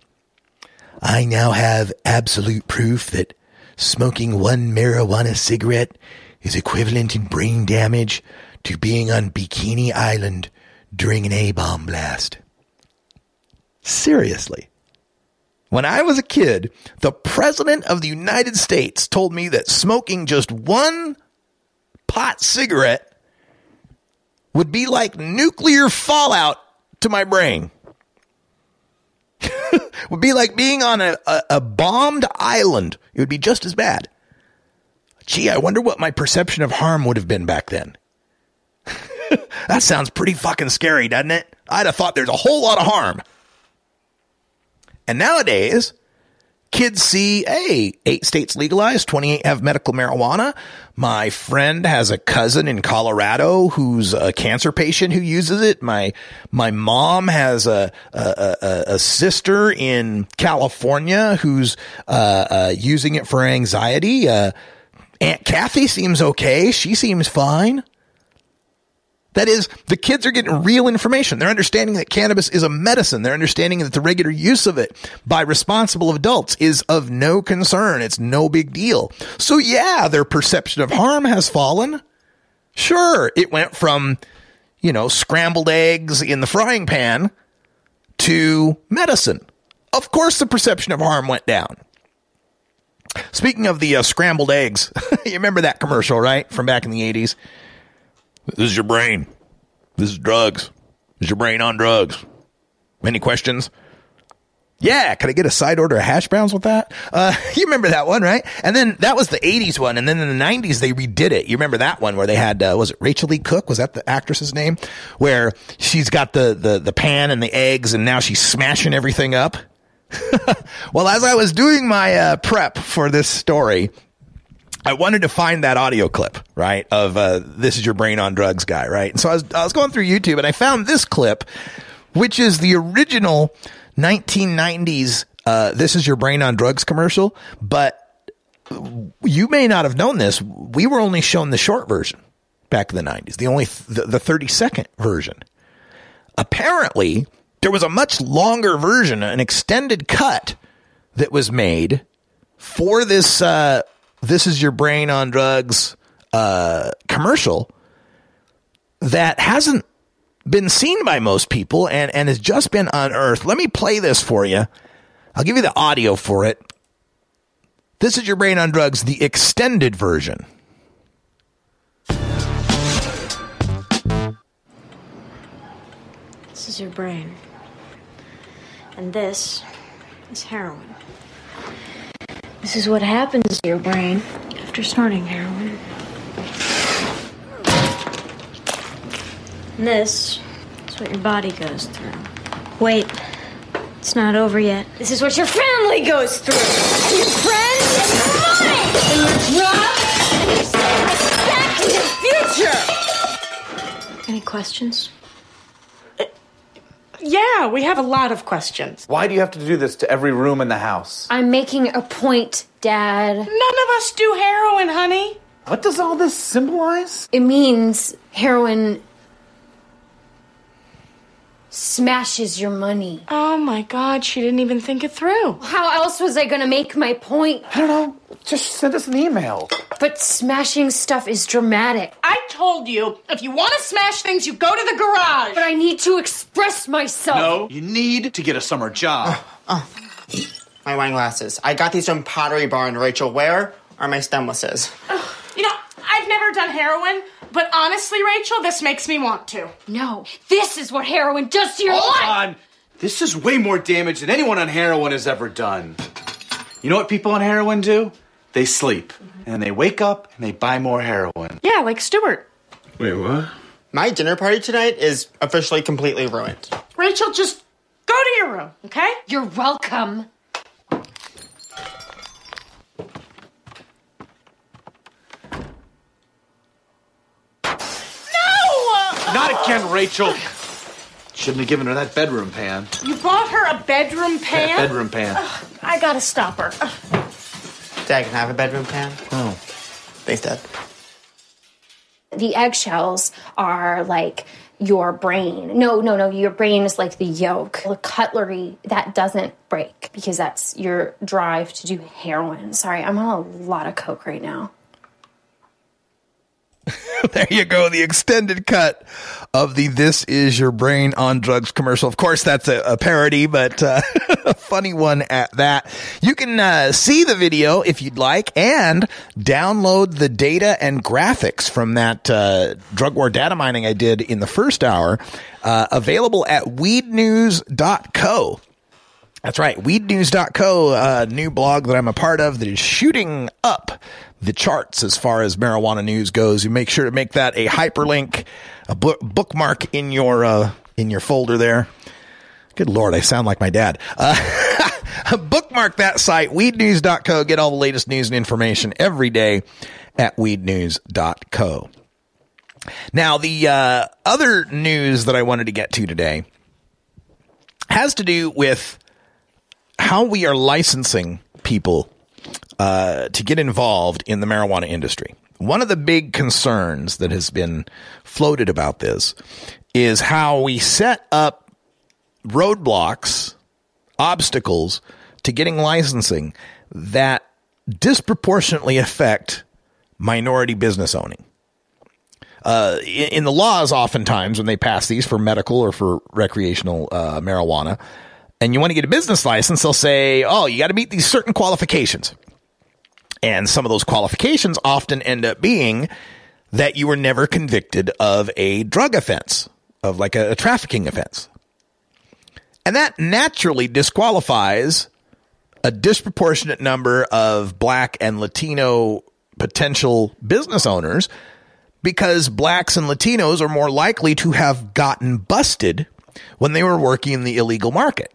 I now have absolute proof that smoking one marijuana cigarette is equivalent in brain damage to being on Bikini Island during an A bomb blast. Seriously. When I was a kid, the President of the United States told me that smoking just one pot cigarette would be like nuclear fallout to my brain. would be like being on a, a, a, bombed island. It would be just as bad. Gee, I wonder what my perception of harm would have been back then. that sounds pretty fucking scary, doesn't it? I'd have thought there's a whole lot of harm. And nowadays, kids see, hey, eight states legalized, 28 have medical marijuana. My friend has a cousin in Colorado who's a cancer patient who uses it. My, my mom has a, a, a, a sister in California who's, uh, uh, using it for anxiety. Uh, Aunt Kathy seems okay. She seems fine. That is, the kids are getting real information. They're understanding that cannabis is a medicine. They're understanding that the regular use of it by responsible adults is of no concern. It's no big deal. So yeah, their perception of harm has fallen. Sure, it went from, you know, scrambled eggs in the frying pan to medicine. Of course, the perception of harm went down. Speaking of the uh, scrambled eggs, you remember that commercial, right? From back in the 80s. This is your brain. This is drugs. Is your brain on drugs. Any questions? Yeah, could I get a side order of hash browns with that? Uh, you remember that one, right? And then that was the 80s one. And then in the 90s, they redid it. You remember that one where they had, uh, was it Rachael Leigh Cook? Was that the actress's name? Where she's got the, the, the pan and the eggs and now she's smashing everything up. well, as I was doing my uh, prep for this story, I wanted to find that audio clip, right? Of uh, this is your brain on drugs guy, right? And so I was I was going through YouTube and I found this clip, which is the original 1990s uh, "This is your brain on drugs" commercial. But you may not have known this. We were only shown the short version back in the 90s, the only th- the 30 second version. Apparently, there was a much longer version, an extended cut that was made for this. Uh, this is your brain on drugs uh, commercial that hasn't been seen by most people and, and has just been unearthed. Let me play this for you. I'll give you the audio for it. This is your brain on drugs, the extended version. This is your brain. And this is heroin. This is what happens to your brain after snorting heroin. And this is what your body goes through. Wait, it's not over yet. This is what your family goes through. And your friends and money. And your job. And your self-respect and your future. Any questions? Yeah, we have a lot of questions. Why do you have to do this to every room in the house? I'm making a point, Dad. None of us do heroin, honey. What does all this symbolize? It means heroin smashes your money. Oh my god, she didn't even think it through. How else was I gonna make my point? I don't know. Just send us an email. But smashing stuff is dramatic. I told you, if you want to smash things, you go to the garage. But I need to express myself. No, you need to get a summer job. Uh, uh. My wine glasses. I got these from Pottery Barn, Rachel. Where are my stemlesses? You know, I've never done heroin, but honestly, Rachel, this makes me want to. No, this is what heroin does to your Hold life. on. This is way more damage than anyone on heroin has ever done. You know what people on heroin do? They sleep. And they wake up and they buy more heroin. Yeah, like Stuart. Wait, what? My dinner party tonight is officially completely ruined. Rachel, just go to your room, okay? You're welcome. No! Not again, Rachel. Shouldn't have given her that bedroom pan. You bought her a bedroom pan? Bedroom pan. I gotta stop her. Dad, can I have a bedroom pan? Oh. Thanks, Dad. The eggshells are like your brain. No, no, no. Your brain is like the yolk. The cutlery that doesn't break because that's your drive to do heroin. Sorry, I'm on a lot of coke right now. there you go. The extended cut of the This Is Your Brain on Drugs commercial. Of course, that's a, a parody, but uh, a funny one at that. You can uh, see the video if you'd like and download the data and graphics from that uh, drug war data mining I did in the first hour, uh, available at weednews.co. That's right. Weednews.co, a new blog that I'm a part of that is shooting up the charts as far as marijuana news goes. You make sure to make that a hyperlink, a bookmark in your, uh, in your folder there. Good Lord, I sound like my dad. Uh, bookmark that site, weednews.co. Get all the latest news and information every day at weednews.co. Now, the uh, other news that I wanted to get to today has to do with how we are licensing people uh, to get involved in the marijuana industry. One of the big concerns that has been floated about this is how we set up roadblocks, obstacles to getting licensing that disproportionately affect minority business owning. Uh, in, in, the laws, oftentimes when they pass these for medical or for recreational uh, marijuana, and you want to get a business license, they'll say, oh, you got to meet these certain qualifications. And some of those qualifications often end up being that you were never convicted of a drug offense, of like a, a trafficking offense. And that naturally disqualifies a disproportionate number of black and Latino potential business owners because blacks and Latinos are more likely to have gotten busted when they were working in the illegal market.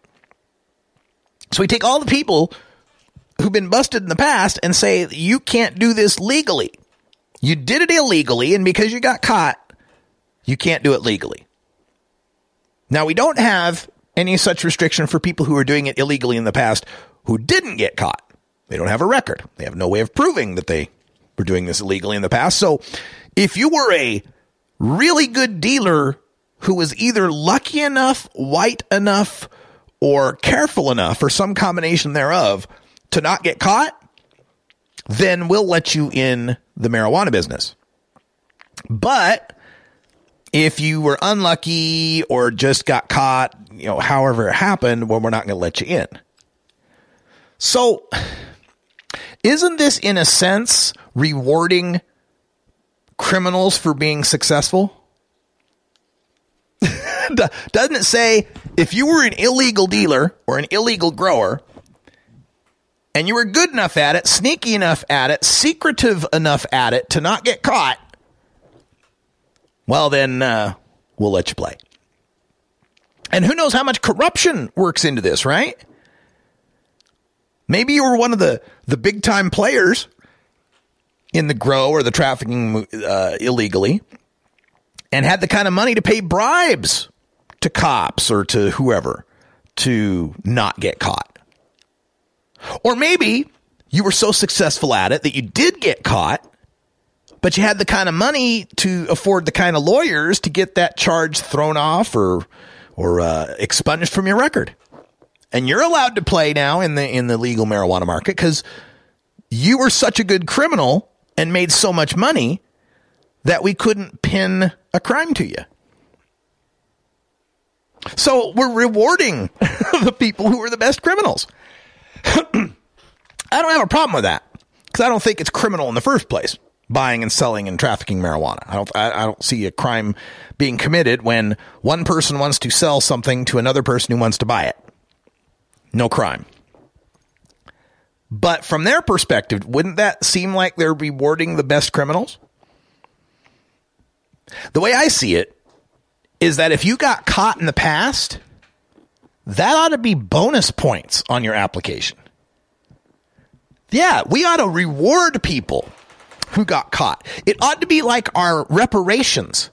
So we take all the people who've been busted in the past and say, you can't do this legally. You did it illegally, and because you got caught, you can't do it legally. Now, we don't have any such restriction for people who are doing it illegally in the past who didn't get caught. They don't have a record. They have no way of proving that they were doing this illegally in the past. So if you were a really good dealer who was either lucky enough, white enough, or careful enough, or some combination thereof, to not get caught, then we'll let you in the marijuana business. But if you were unlucky or just got caught, you know, however it happened, well, we're not going to let you in. So, isn't this in a sense rewarding criminals for being successful? Doesn't it say if you were an illegal dealer or an illegal grower and you were good enough at it, sneaky enough at it, secretive enough at it to not get caught, well, then uh, we'll let you play. And who knows how much corruption works into this, right? Maybe you were one of the, the big time players in the grow or the trafficking uh, illegally and had the kind of money to pay bribes to cops or to whoever to not get caught. Or maybe you were so successful at it that you did get caught, but you had the kind of money to afford the kind of lawyers to get that charge thrown off or or uh, expunged from your record. And you're allowed to play now in the in the legal marijuana market because you were such a good criminal and made so much money that we couldn't pin a crime to you. So we're rewarding the people who are the best criminals. I don't have a problem with that because I don't think it's criminal in the first place buying and selling and trafficking marijuana. I don't I, I don't see a crime being committed when one person wants to sell something to another person who wants to buy it. No crime. But from their perspective, wouldn't that seem like they're rewarding the best criminals? The way I see it is that if you got caught in the past, that ought to be bonus points on your application. Yeah, we ought to reward people who got caught. It ought to be like our reparations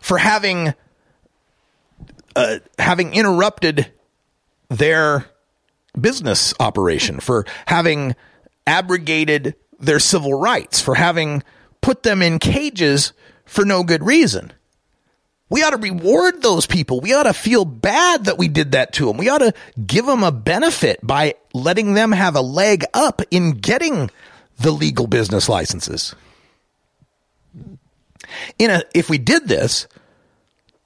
for having uh, having interrupted their business operation, for having abrogated their civil rights, for having put them in cages for no good reason. We ought to reward those people. We ought to feel bad that we did that to them. We ought to give them a benefit by letting them have a leg up in getting the legal business licenses. In a, if we did this,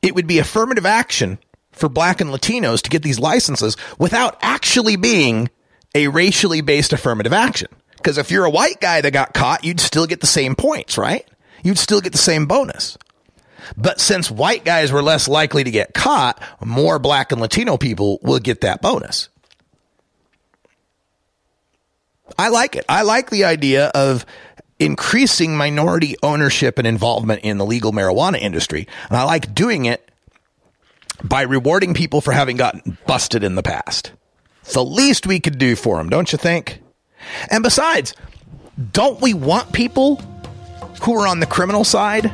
it would be affirmative action for black and Latinos to get these licenses without actually being a racially based affirmative action. Because if you're a white guy that got caught, you'd still get the same points, right? You'd still get the same bonus. But since white guys were less likely to get caught, more black and Latino people will get that bonus. I like it. I like the idea of increasing minority ownership and involvement in the legal marijuana industry. And I like doing it by rewarding people for having gotten busted in the past. It's the least we could do for them, don't you think? And besides, don't we want people who are on the criminal side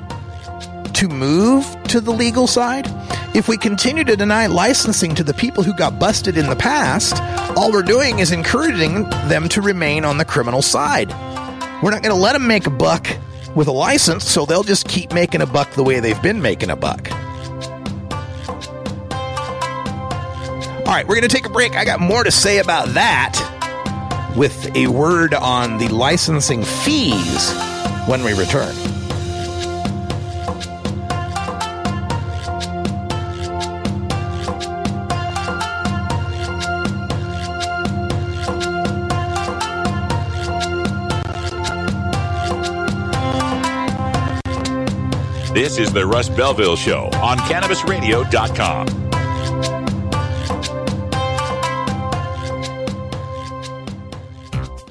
to move to the legal side? If we continue to deny licensing to the people who got busted in the past, all we're doing is encouraging them to remain on the criminal side. We're not going to let them make a buck with a license, so they'll just keep making a buck the way they've been making a buck. All right, we're going to take a break. I got more to say about that with a word on the licensing fees when we return. This is the Russ Belville Show on CannabisRadio.com.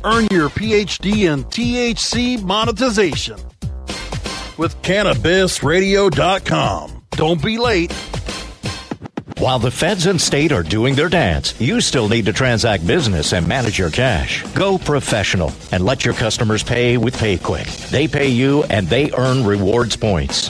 Earn your PhD in THC monetization with CannabisRadio.com. Don't be late. While the feds and state are doing their dance, you still need to transact business and manage your cash. Go professional and let your customers pay with PayQwick. They pay you and they earn rewards points.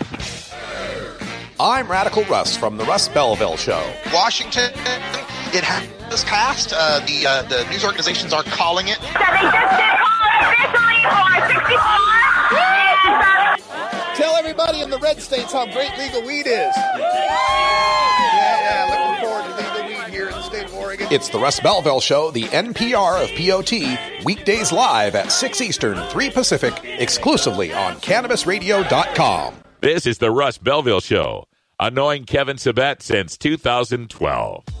I'm Radical Russ from the Russ Belville Show. Washington, it has passed. Uh, the uh, the news organizations are calling it. Tell everybody in the red states how great legal weed is. Yeah, yeah, looking forward to legal weed here in the state of Oregon. It's the Russ Belville Show, the NPR of POT, weekdays live at 6 Eastern, 3 Pacific, exclusively on CannabisRadio.com. This is the Russ Belville Show, annoying Kevin Sabet since 2012.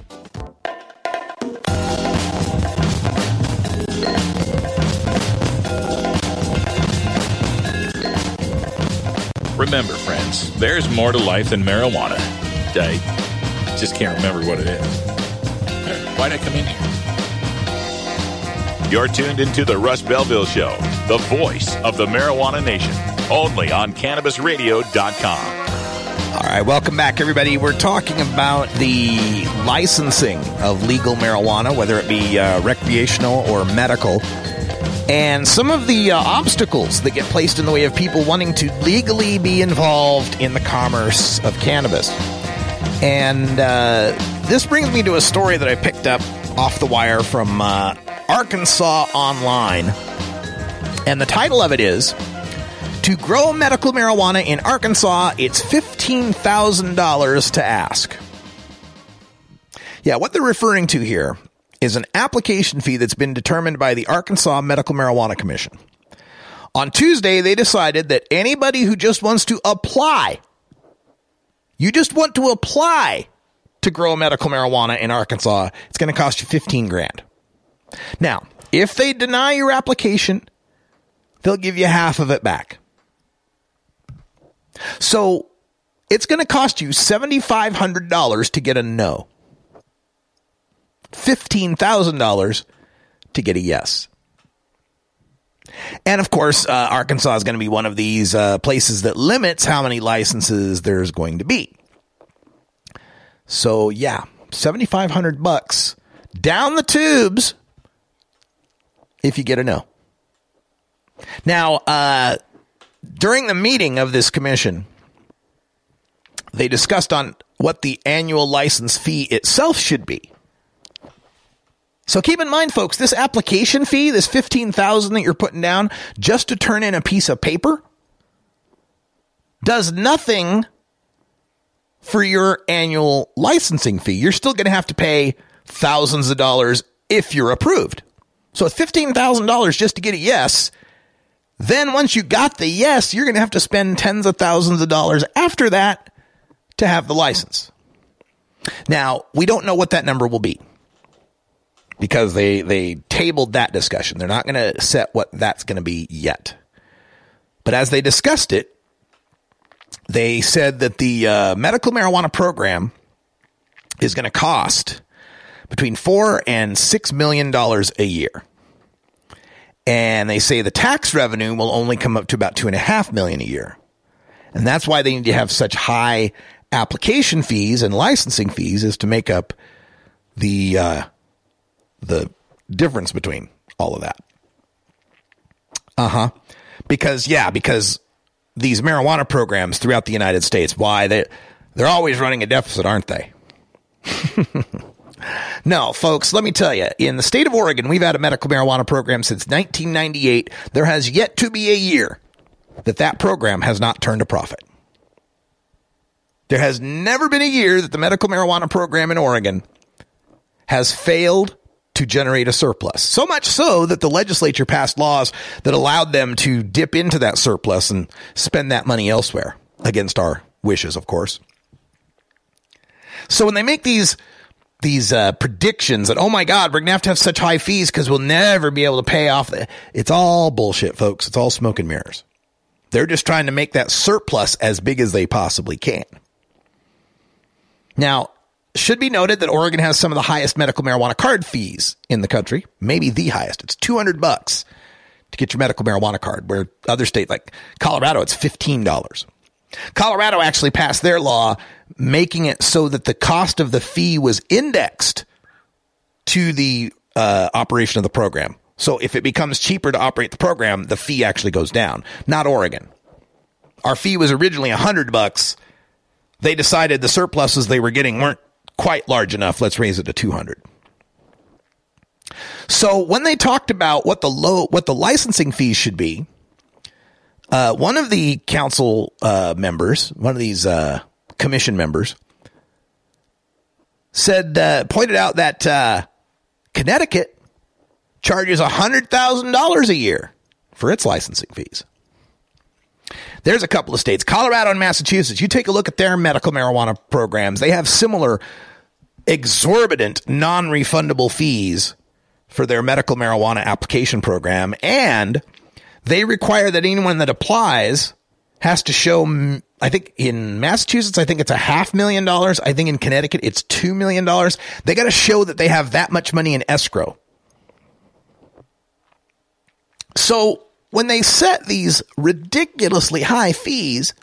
Remember, friends, there's more to life than marijuana. I just can't remember what it is. Why'd I come in here? You're tuned into the Russ Belville Show, the voice of the marijuana nation. only on CannabisRadio.com. All right, welcome back, everybody. We're talking about the licensing of legal marijuana, whether it be uh, recreational or medical, and some of the uh, obstacles that get placed in the way of people wanting to legally be involved in the commerce of cannabis. And uh, this brings me to a story that I picked up off the wire from uh, Arkansas Online. And the title of it is To Grow Medical Marijuana in Arkansas, it's $15,000 to ask. Yeah, what they're referring to here is an application fee that's been determined by the Arkansas Medical Marijuana Commission. On Tuesday, they decided that anybody who just wants to apply, you just want to apply to grow medical marijuana in Arkansas, it's going to cost you 15 grand. Now, if they deny your application, they'll give you half of it back. So it's going to cost you $7,500 to get a no, $15,000 to get a yes. And of course, uh, Arkansas is going to be one of these uh, places that limits how many licenses there's going to be. So yeah, 7500 bucks down the tubes if you get a no. Now, uh, during the meeting of this commission, they discussed on what the annual license fee itself should be. So keep in mind, folks, this application fee, this fifteen thousand that you're putting down just to turn in a piece of paper, does nothing for your annual licensing fee. You're still going to have to pay thousands of dollars if you're approved. So it's $15,000 just to get a yes. Then once you got the yes, you're going to have to spend tens of thousands of dollars after that to have the license. Now, we don't know what that number will be because they, they tabled that discussion. They're not going to set what that's going to be yet. But as they discussed it, they said that the uh, medical marijuana program is going to cost between four and six million dollars a year. And they say the tax revenue will only come up to about two and a half million a year. And that's why they need to have such high application fees and licensing fees is to make up the uh, the difference between all of that. Uh huh. Because yeah, because these marijuana programs throughout the United States, why they they're always running a deficit, aren't they? no, folks, let me tell you, in the state of Oregon, we've had a medical marijuana program since 1998. There has yet to be a year that that program has not turned a profit. There has never been a year that the medical marijuana program in Oregon has failed to generate a surplus. So much so that the legislature passed laws that allowed them to dip into that surplus and spend that money elsewhere against our wishes, of course. So when they make these these uh, predictions that oh my god we're gonna have to have such high fees because we'll never be able to pay off the it's all bullshit folks it's all smoke and mirrors they're just trying to make that surplus as big as they possibly can now should be noted that Oregon has some of the highest medical marijuana card fees in the country, maybe the highest. It's 200 bucks to get your medical marijuana card, where other states like Colorado, it's $15. Colorado actually passed their law making it so that the cost of the fee was indexed to the uh, operation of the program. So if it becomes cheaper to operate the program, the fee actually goes down. Not Oregon. Our fee was originally 100 bucks. They decided the surpluses they were getting weren't quite large enough. Let's raise it to 200. So when they talked about what the low, what the licensing fees should be, uh, one of the council uh, members, one of these uh, commission members, said uh, pointed out that uh, Connecticut charges hundred thousand dollars a year for its licensing fees. There's a couple of states, Colorado and Massachusetts. You take a look at their medical marijuana programs; they have similar exorbitant non-refundable fees for their medical marijuana application program and they require that anyone that applies has to show I think in Massachusetts I think it's a half million dollars. I think in Connecticut it's 2 million dollars. They got to show that they have that much money in escrow. So when they set these ridiculously high fees,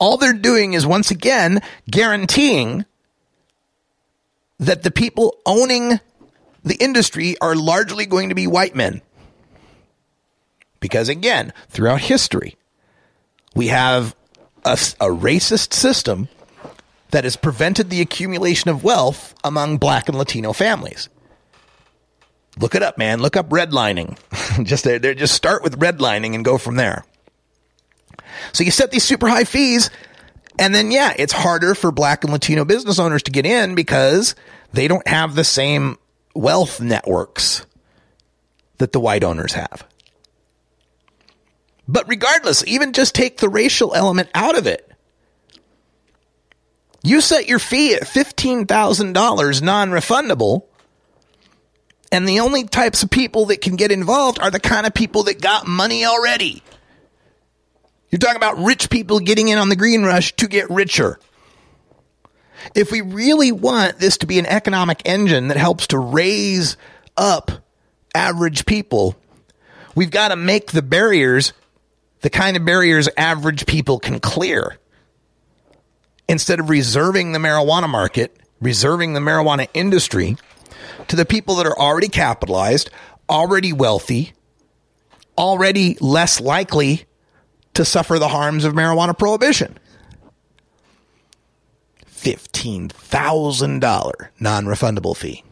all they're doing is once again guaranteeing that the people owning the industry are largely going to be white men. Because again, throughout history, we have a, a racist system that has prevented the accumulation of wealth among black and Latino families. Look it up, man. Look up redlining. just there, just start with redlining and go from there. So you set these super high fees, and then yeah, it's harder for black and Latino business owners to get in because they don't have the same wealth networks that the white owners have. But regardless, even just take the racial element out of it. You set your fee at $15,000 non refundable, and the only types of people that can get involved are the kind of people that got money already. You're talking about rich people getting in on the green rush to get richer. If we really want this to be an economic engine that helps to raise up average people, we've got to make the barriers the kind of barriers average people can clear. Instead of reserving the marijuana market, reserving the marijuana industry to the people that are already capitalized, already wealthy, already less likely to suffer the harms of marijuana prohibition. $15,000 non refundable fee.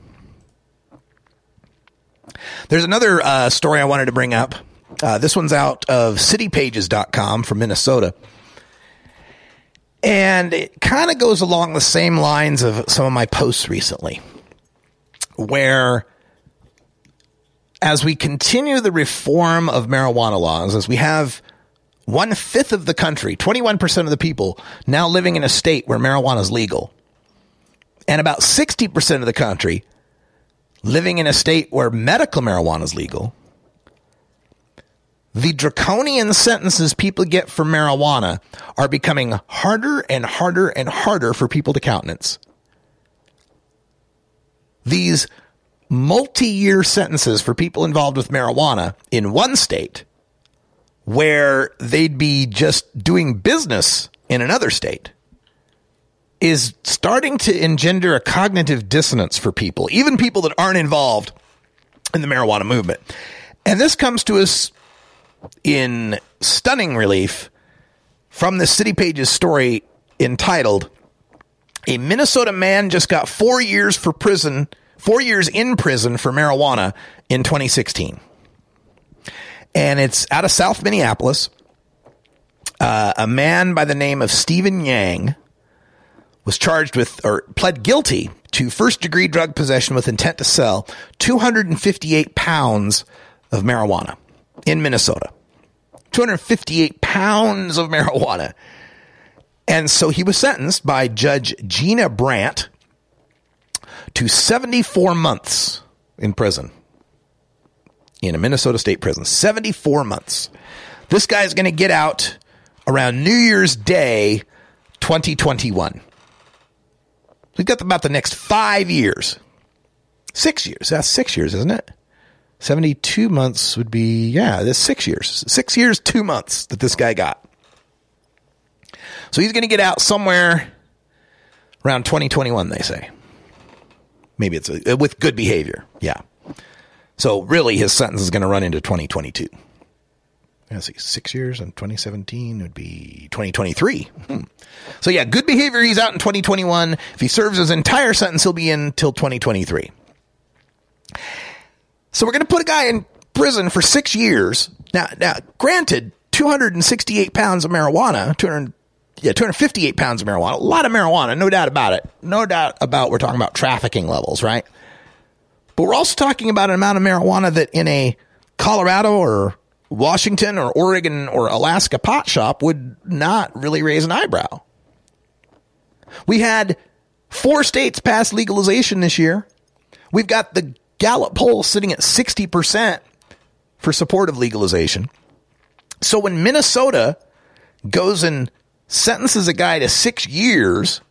There's another uh, story I wanted to bring up. Uh, this one's out of citypages.com from Minnesota. And it kind of goes along the same lines of some of my posts recently, where as we continue the reform of marijuana laws, as we have one fifth of the country, 21% of the people now living in a state where marijuana is legal, and about 60% of the country living in a state where medical marijuana is legal, the draconian sentences people get for marijuana are becoming harder and harder and harder for people to countenance. These multi year sentences for people involved with marijuana in one state where they'd be just doing business in another state is starting to engender a cognitive dissonance for people, even people that aren't involved in the marijuana movement. And this comes to us in stunning relief from the City Pages story entitled A Minnesota Man Just Got Four Years for Prison, Four Years in Prison for Marijuana in 2016. And it's out of South Minneapolis. Uh, a man by the name of Stephen Yang was charged with or pled guilty to first degree drug possession with intent to sell 258 pounds of marijuana in Minnesota. 258 pounds of marijuana. And so he was sentenced by Judge Gina Brandt to 74 months in prison in a Minnesota state prison. 74 months. This guy's going to get out around New Year's Day 2021. We've got about the next five years. Six years. That's six years, isn't it? 72 months would be, yeah, this six years. Six years, two months that this guy got. So he's going to get out somewhere around 2021, they say. Maybe it's a, with good behavior. Yeah. So really, his sentence is going to run into 2022. Let's see, six years in 2017 would be 2023. Hmm. So yeah, good behavior. He's out in 2021. If he serves his entire sentence, he'll be in till 2023. So we're going to put a guy in prison for six years. Now, now, granted, 268 pounds of marijuana, 200, yeah, 258 pounds of marijuana, a lot of marijuana, no doubt about it. No doubt about we're talking about trafficking levels, right? But we're also talking about an amount of marijuana that in a Colorado or Washington or Oregon or Alaska pot shop would not really raise an eyebrow. We had four states pass legalization this year. We've got the Gallup poll sitting at 60% for support of legalization. So when Minnesota goes and sentences a guy to six years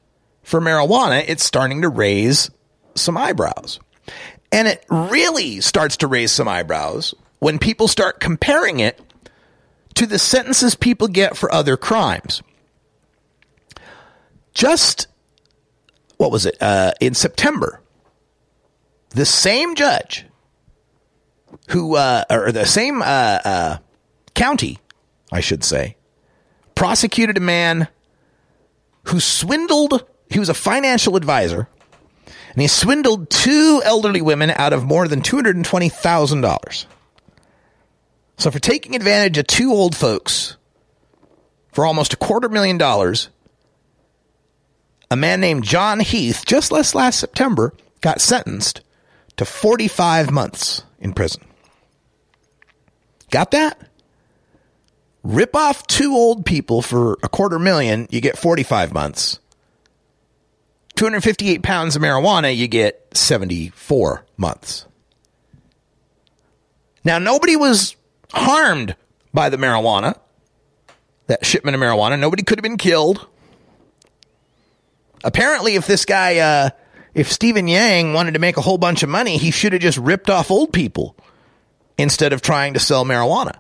for marijuana, it's starting to raise some eyebrows. And it really starts to raise some eyebrows when people start comparing it to the sentences people get for other crimes. Just, what was it, uh, in September, the same judge who, uh, or the same uh, uh, county, I should say, prosecuted a man who swindled, he was a financial advisor, and he swindled two elderly women out of more than $220,000. So, for taking advantage of two old folks for almost a quarter million dollars, a man named John Heath, just last, last September, got sentenced to 45 months in prison. Got that? Rip off two old people for a quarter million, you get 45 months. 258 pounds of marijuana, you get 74 months. Now, nobody was harmed by the marijuana, that shipment of marijuana. Nobody could have been killed. Apparently, if this guy, uh, if Stephen Yang wanted to make a whole bunch of money, he should have just ripped off old people instead of trying to sell marijuana.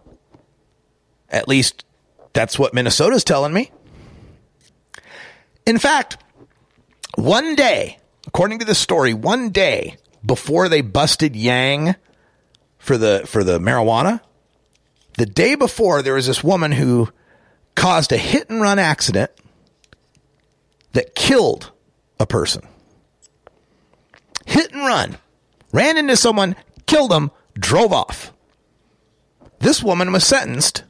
At least that's what Minnesota's telling me. In fact, one day, according to the story, one day before they busted Yang for the for the marijuana, the day before there was this woman who caused a hit and run accident that killed a person. Run. Ran into someone, killed them, drove off. This woman was sentenced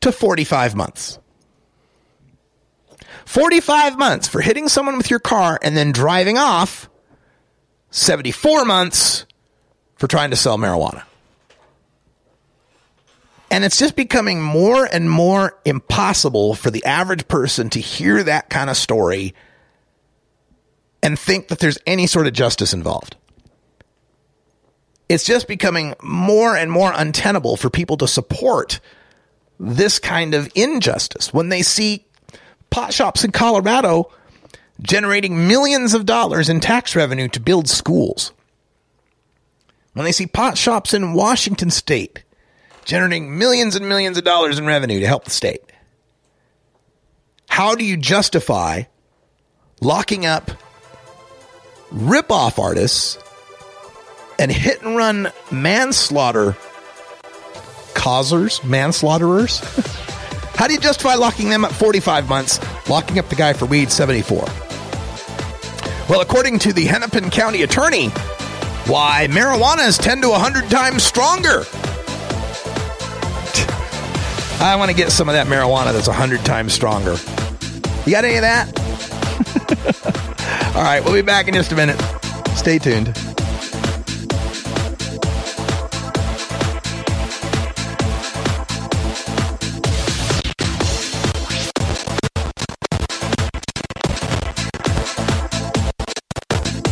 to 45 months. 45 months for hitting someone with your car and then driving off. 74 months for trying to sell marijuana. And it's just becoming more and more impossible for the average person to hear that kind of story and think that there's any sort of justice involved. It's just becoming more and more untenable for people to support this kind of injustice when they see pot shops in Colorado generating millions of dollars in tax revenue to build schools. When they see pot shops in Washington state generating millions and millions of dollars in revenue to help the state. How do you justify locking up rip-off artists and hit and run manslaughter causers, manslaughterers? How do you justify locking them up 45 months, locking up the guy for weed 74? Well, according to the Hennepin County attorney, why marijuana is 10 to 100 times stronger. I want to get some of that marijuana that's 100 times stronger. You got any of that? All right, we'll be back in just a minute. Stay tuned.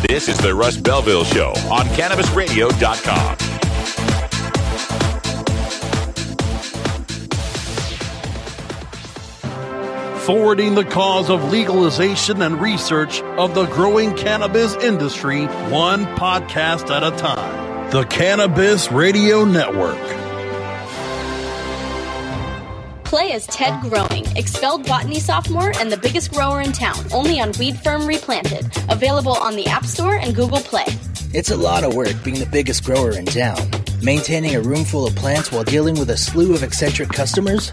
This is the Russ Belville Show on CannabisRadio.com. forwarding the cause of legalization and research of the growing cannabis industry one podcast at a time. The Cannabis Radio Network. Play as Ted Growing, expelled botany sophomore and the biggest grower in town, only on Weed Firm Replanted. Available on the App Store and Google Play. It's a lot of work being the biggest grower in town. Maintaining a room full of plants while dealing with a slew of eccentric customers?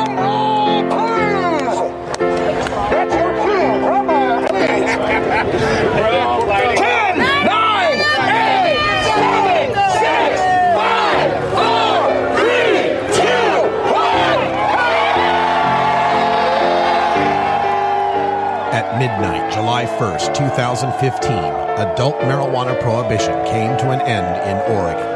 Midnight, July 1st, 2015, adult marijuana prohibition came to an end in Oregon.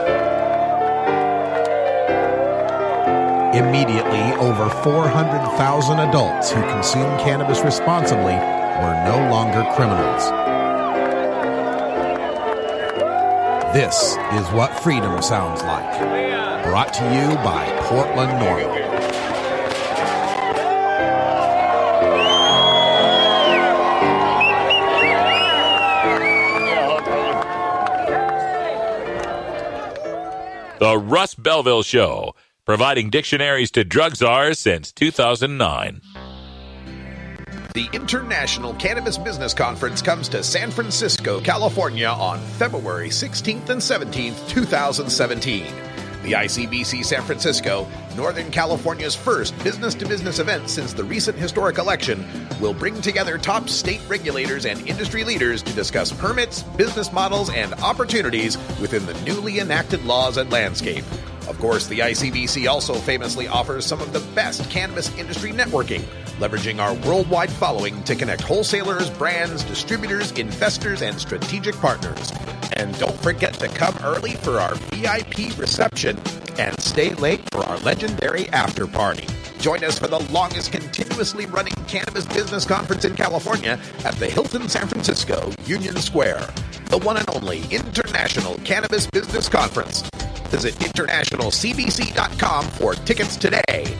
Immediately, over 400,000 adults who consume cannabis responsibly were no longer criminals. This is what freedom sounds like. Brought to you by Portland NORML. The Russ Belville Show, providing dictionaries to drug czars since 2009. The International Cannabis Business Conference comes to San Francisco, California on February 16th and 17th, 2017. The ICBC San Francisco, Northern California's first business to business event since the recent historic election, will bring together top state regulators and industry leaders to discuss permits, business models, and opportunities within the newly enacted laws and landscape. Of course, the ICBC also famously offers some of the best cannabis industry networking, leveraging our worldwide following to connect wholesalers, brands, distributors, investors, and strategic partners. And don't forget to come early for our VIP reception and stay late for our legendary after party. Join us for the longest continuously running cannabis business conference in California at the Hilton San Francisco Union Square, the one and only International Cannabis Business Conference. Visit internationalcbc.com for tickets today.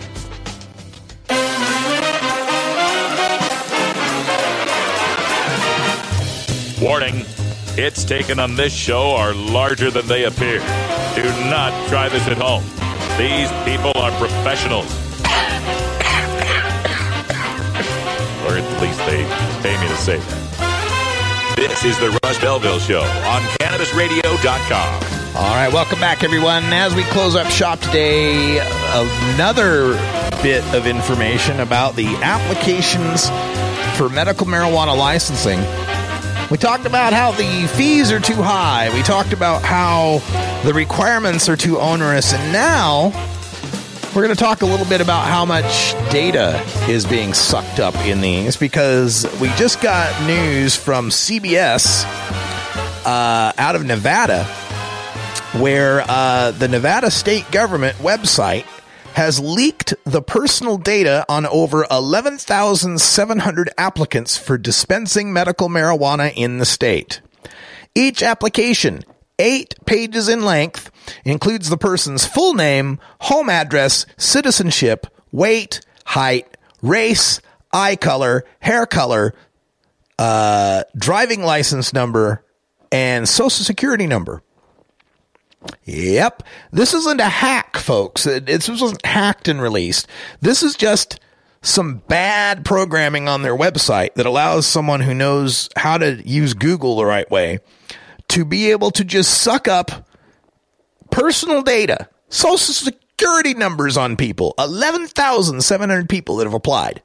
Warning hits taken on this show are larger than they appear. Do not try this at home. These people are professionals. or at least they pay me to say that. This is the Russ Belville Show on CannabisRadio.com. All right, welcome back, everyone. As we close up shop today, another bit of information about the applications for medical marijuana licensing. We talked about how the fees are too high. We talked about how the requirements are too onerous. And now we're going to talk a little bit about how much data is being sucked up in these because we just got news from CBS uh, out of Nevada where uh, the Nevada state government website has leaked the personal data on over 11,700 applicants for dispensing medical marijuana in the state. Each application, eight pages in length, includes the person's full name, home address, citizenship, weight, height, race, eye color, hair color, uh, driving license number, and social security number. Yep. This isn't a hack, folks. It, this wasn't hacked and released. This is just some bad programming on their website that allows someone who knows how to use Google the right way to be able to just suck up personal data, social security numbers on people. 11,700 people that have applied.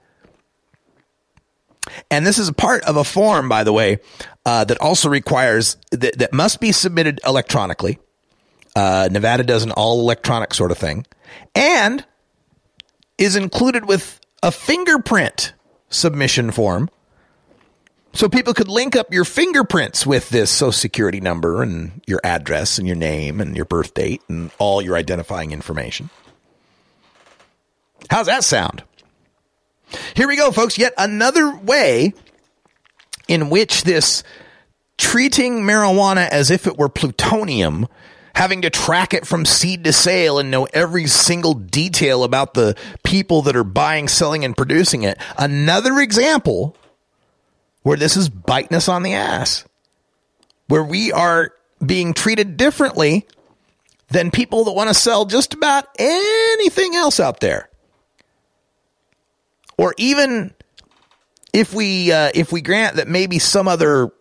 And this is a part of a form, by the way, uh, that also requires that, that must be submitted electronically. Uh, Nevada does an all electronic sort of thing and is included with a fingerprint submission form. So people could link up your fingerprints with this social security number and your address and your name and your birth date and all your identifying information. How's that sound? Here we go, folks. Yet another way in which this treating marijuana as if it were plutonium having to track it from seed to sale and know every single detail about the people that are buying, selling, and producing it. Another example where this is biting us on the ass, where we are being treated differently than people that want to sell just about anything else out there. Or even if we uh, if we grant that maybe some other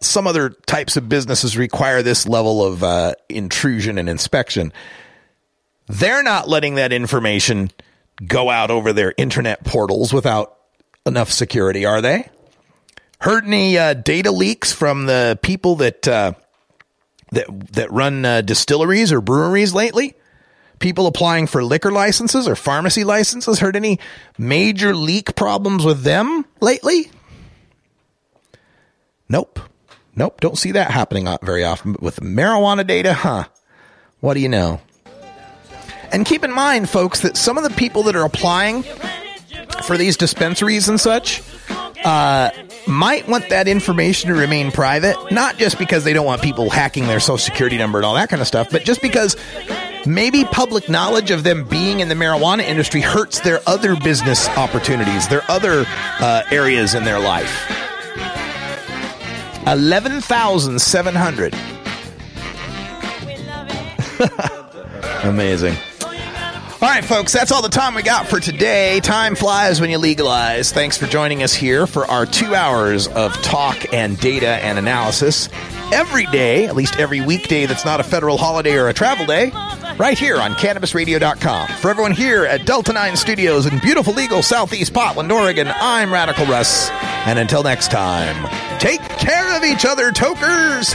some other types of businesses require this level of uh, intrusion and inspection. They're not letting that information go out over their internet portals without enough security, are they? Heard any uh, data leaks from the people that uh, that that run uh, distilleries or breweries lately? People applying for liquor licenses or pharmacy licenses. Heard any major leak problems with them lately? Nope. Nope, don't see that happening very often. But with marijuana data, huh? What do you know? And keep in mind, folks, that some of the people that are applying for these dispensaries and such uh, might want that information to remain private, not just because they don't want people hacking their social security number and all that kind of stuff, but just because maybe public knowledge of them being in the marijuana industry hurts their other business opportunities, their other uh, areas in their life. 11,700. Amazing. All right, folks, that's all the time we got for today. Time flies when you legalize. Thanks for joining us here for our two hours of talk and data and analysis. Every day, at least every weekday that's not a federal holiday or a travel day, right here on CannabisRadio.com. For everyone here at Delta 9 Studios in beautiful legal Southeast Portland, Oregon, I'm Radical Russ. And until next time, take care of each other, tokers!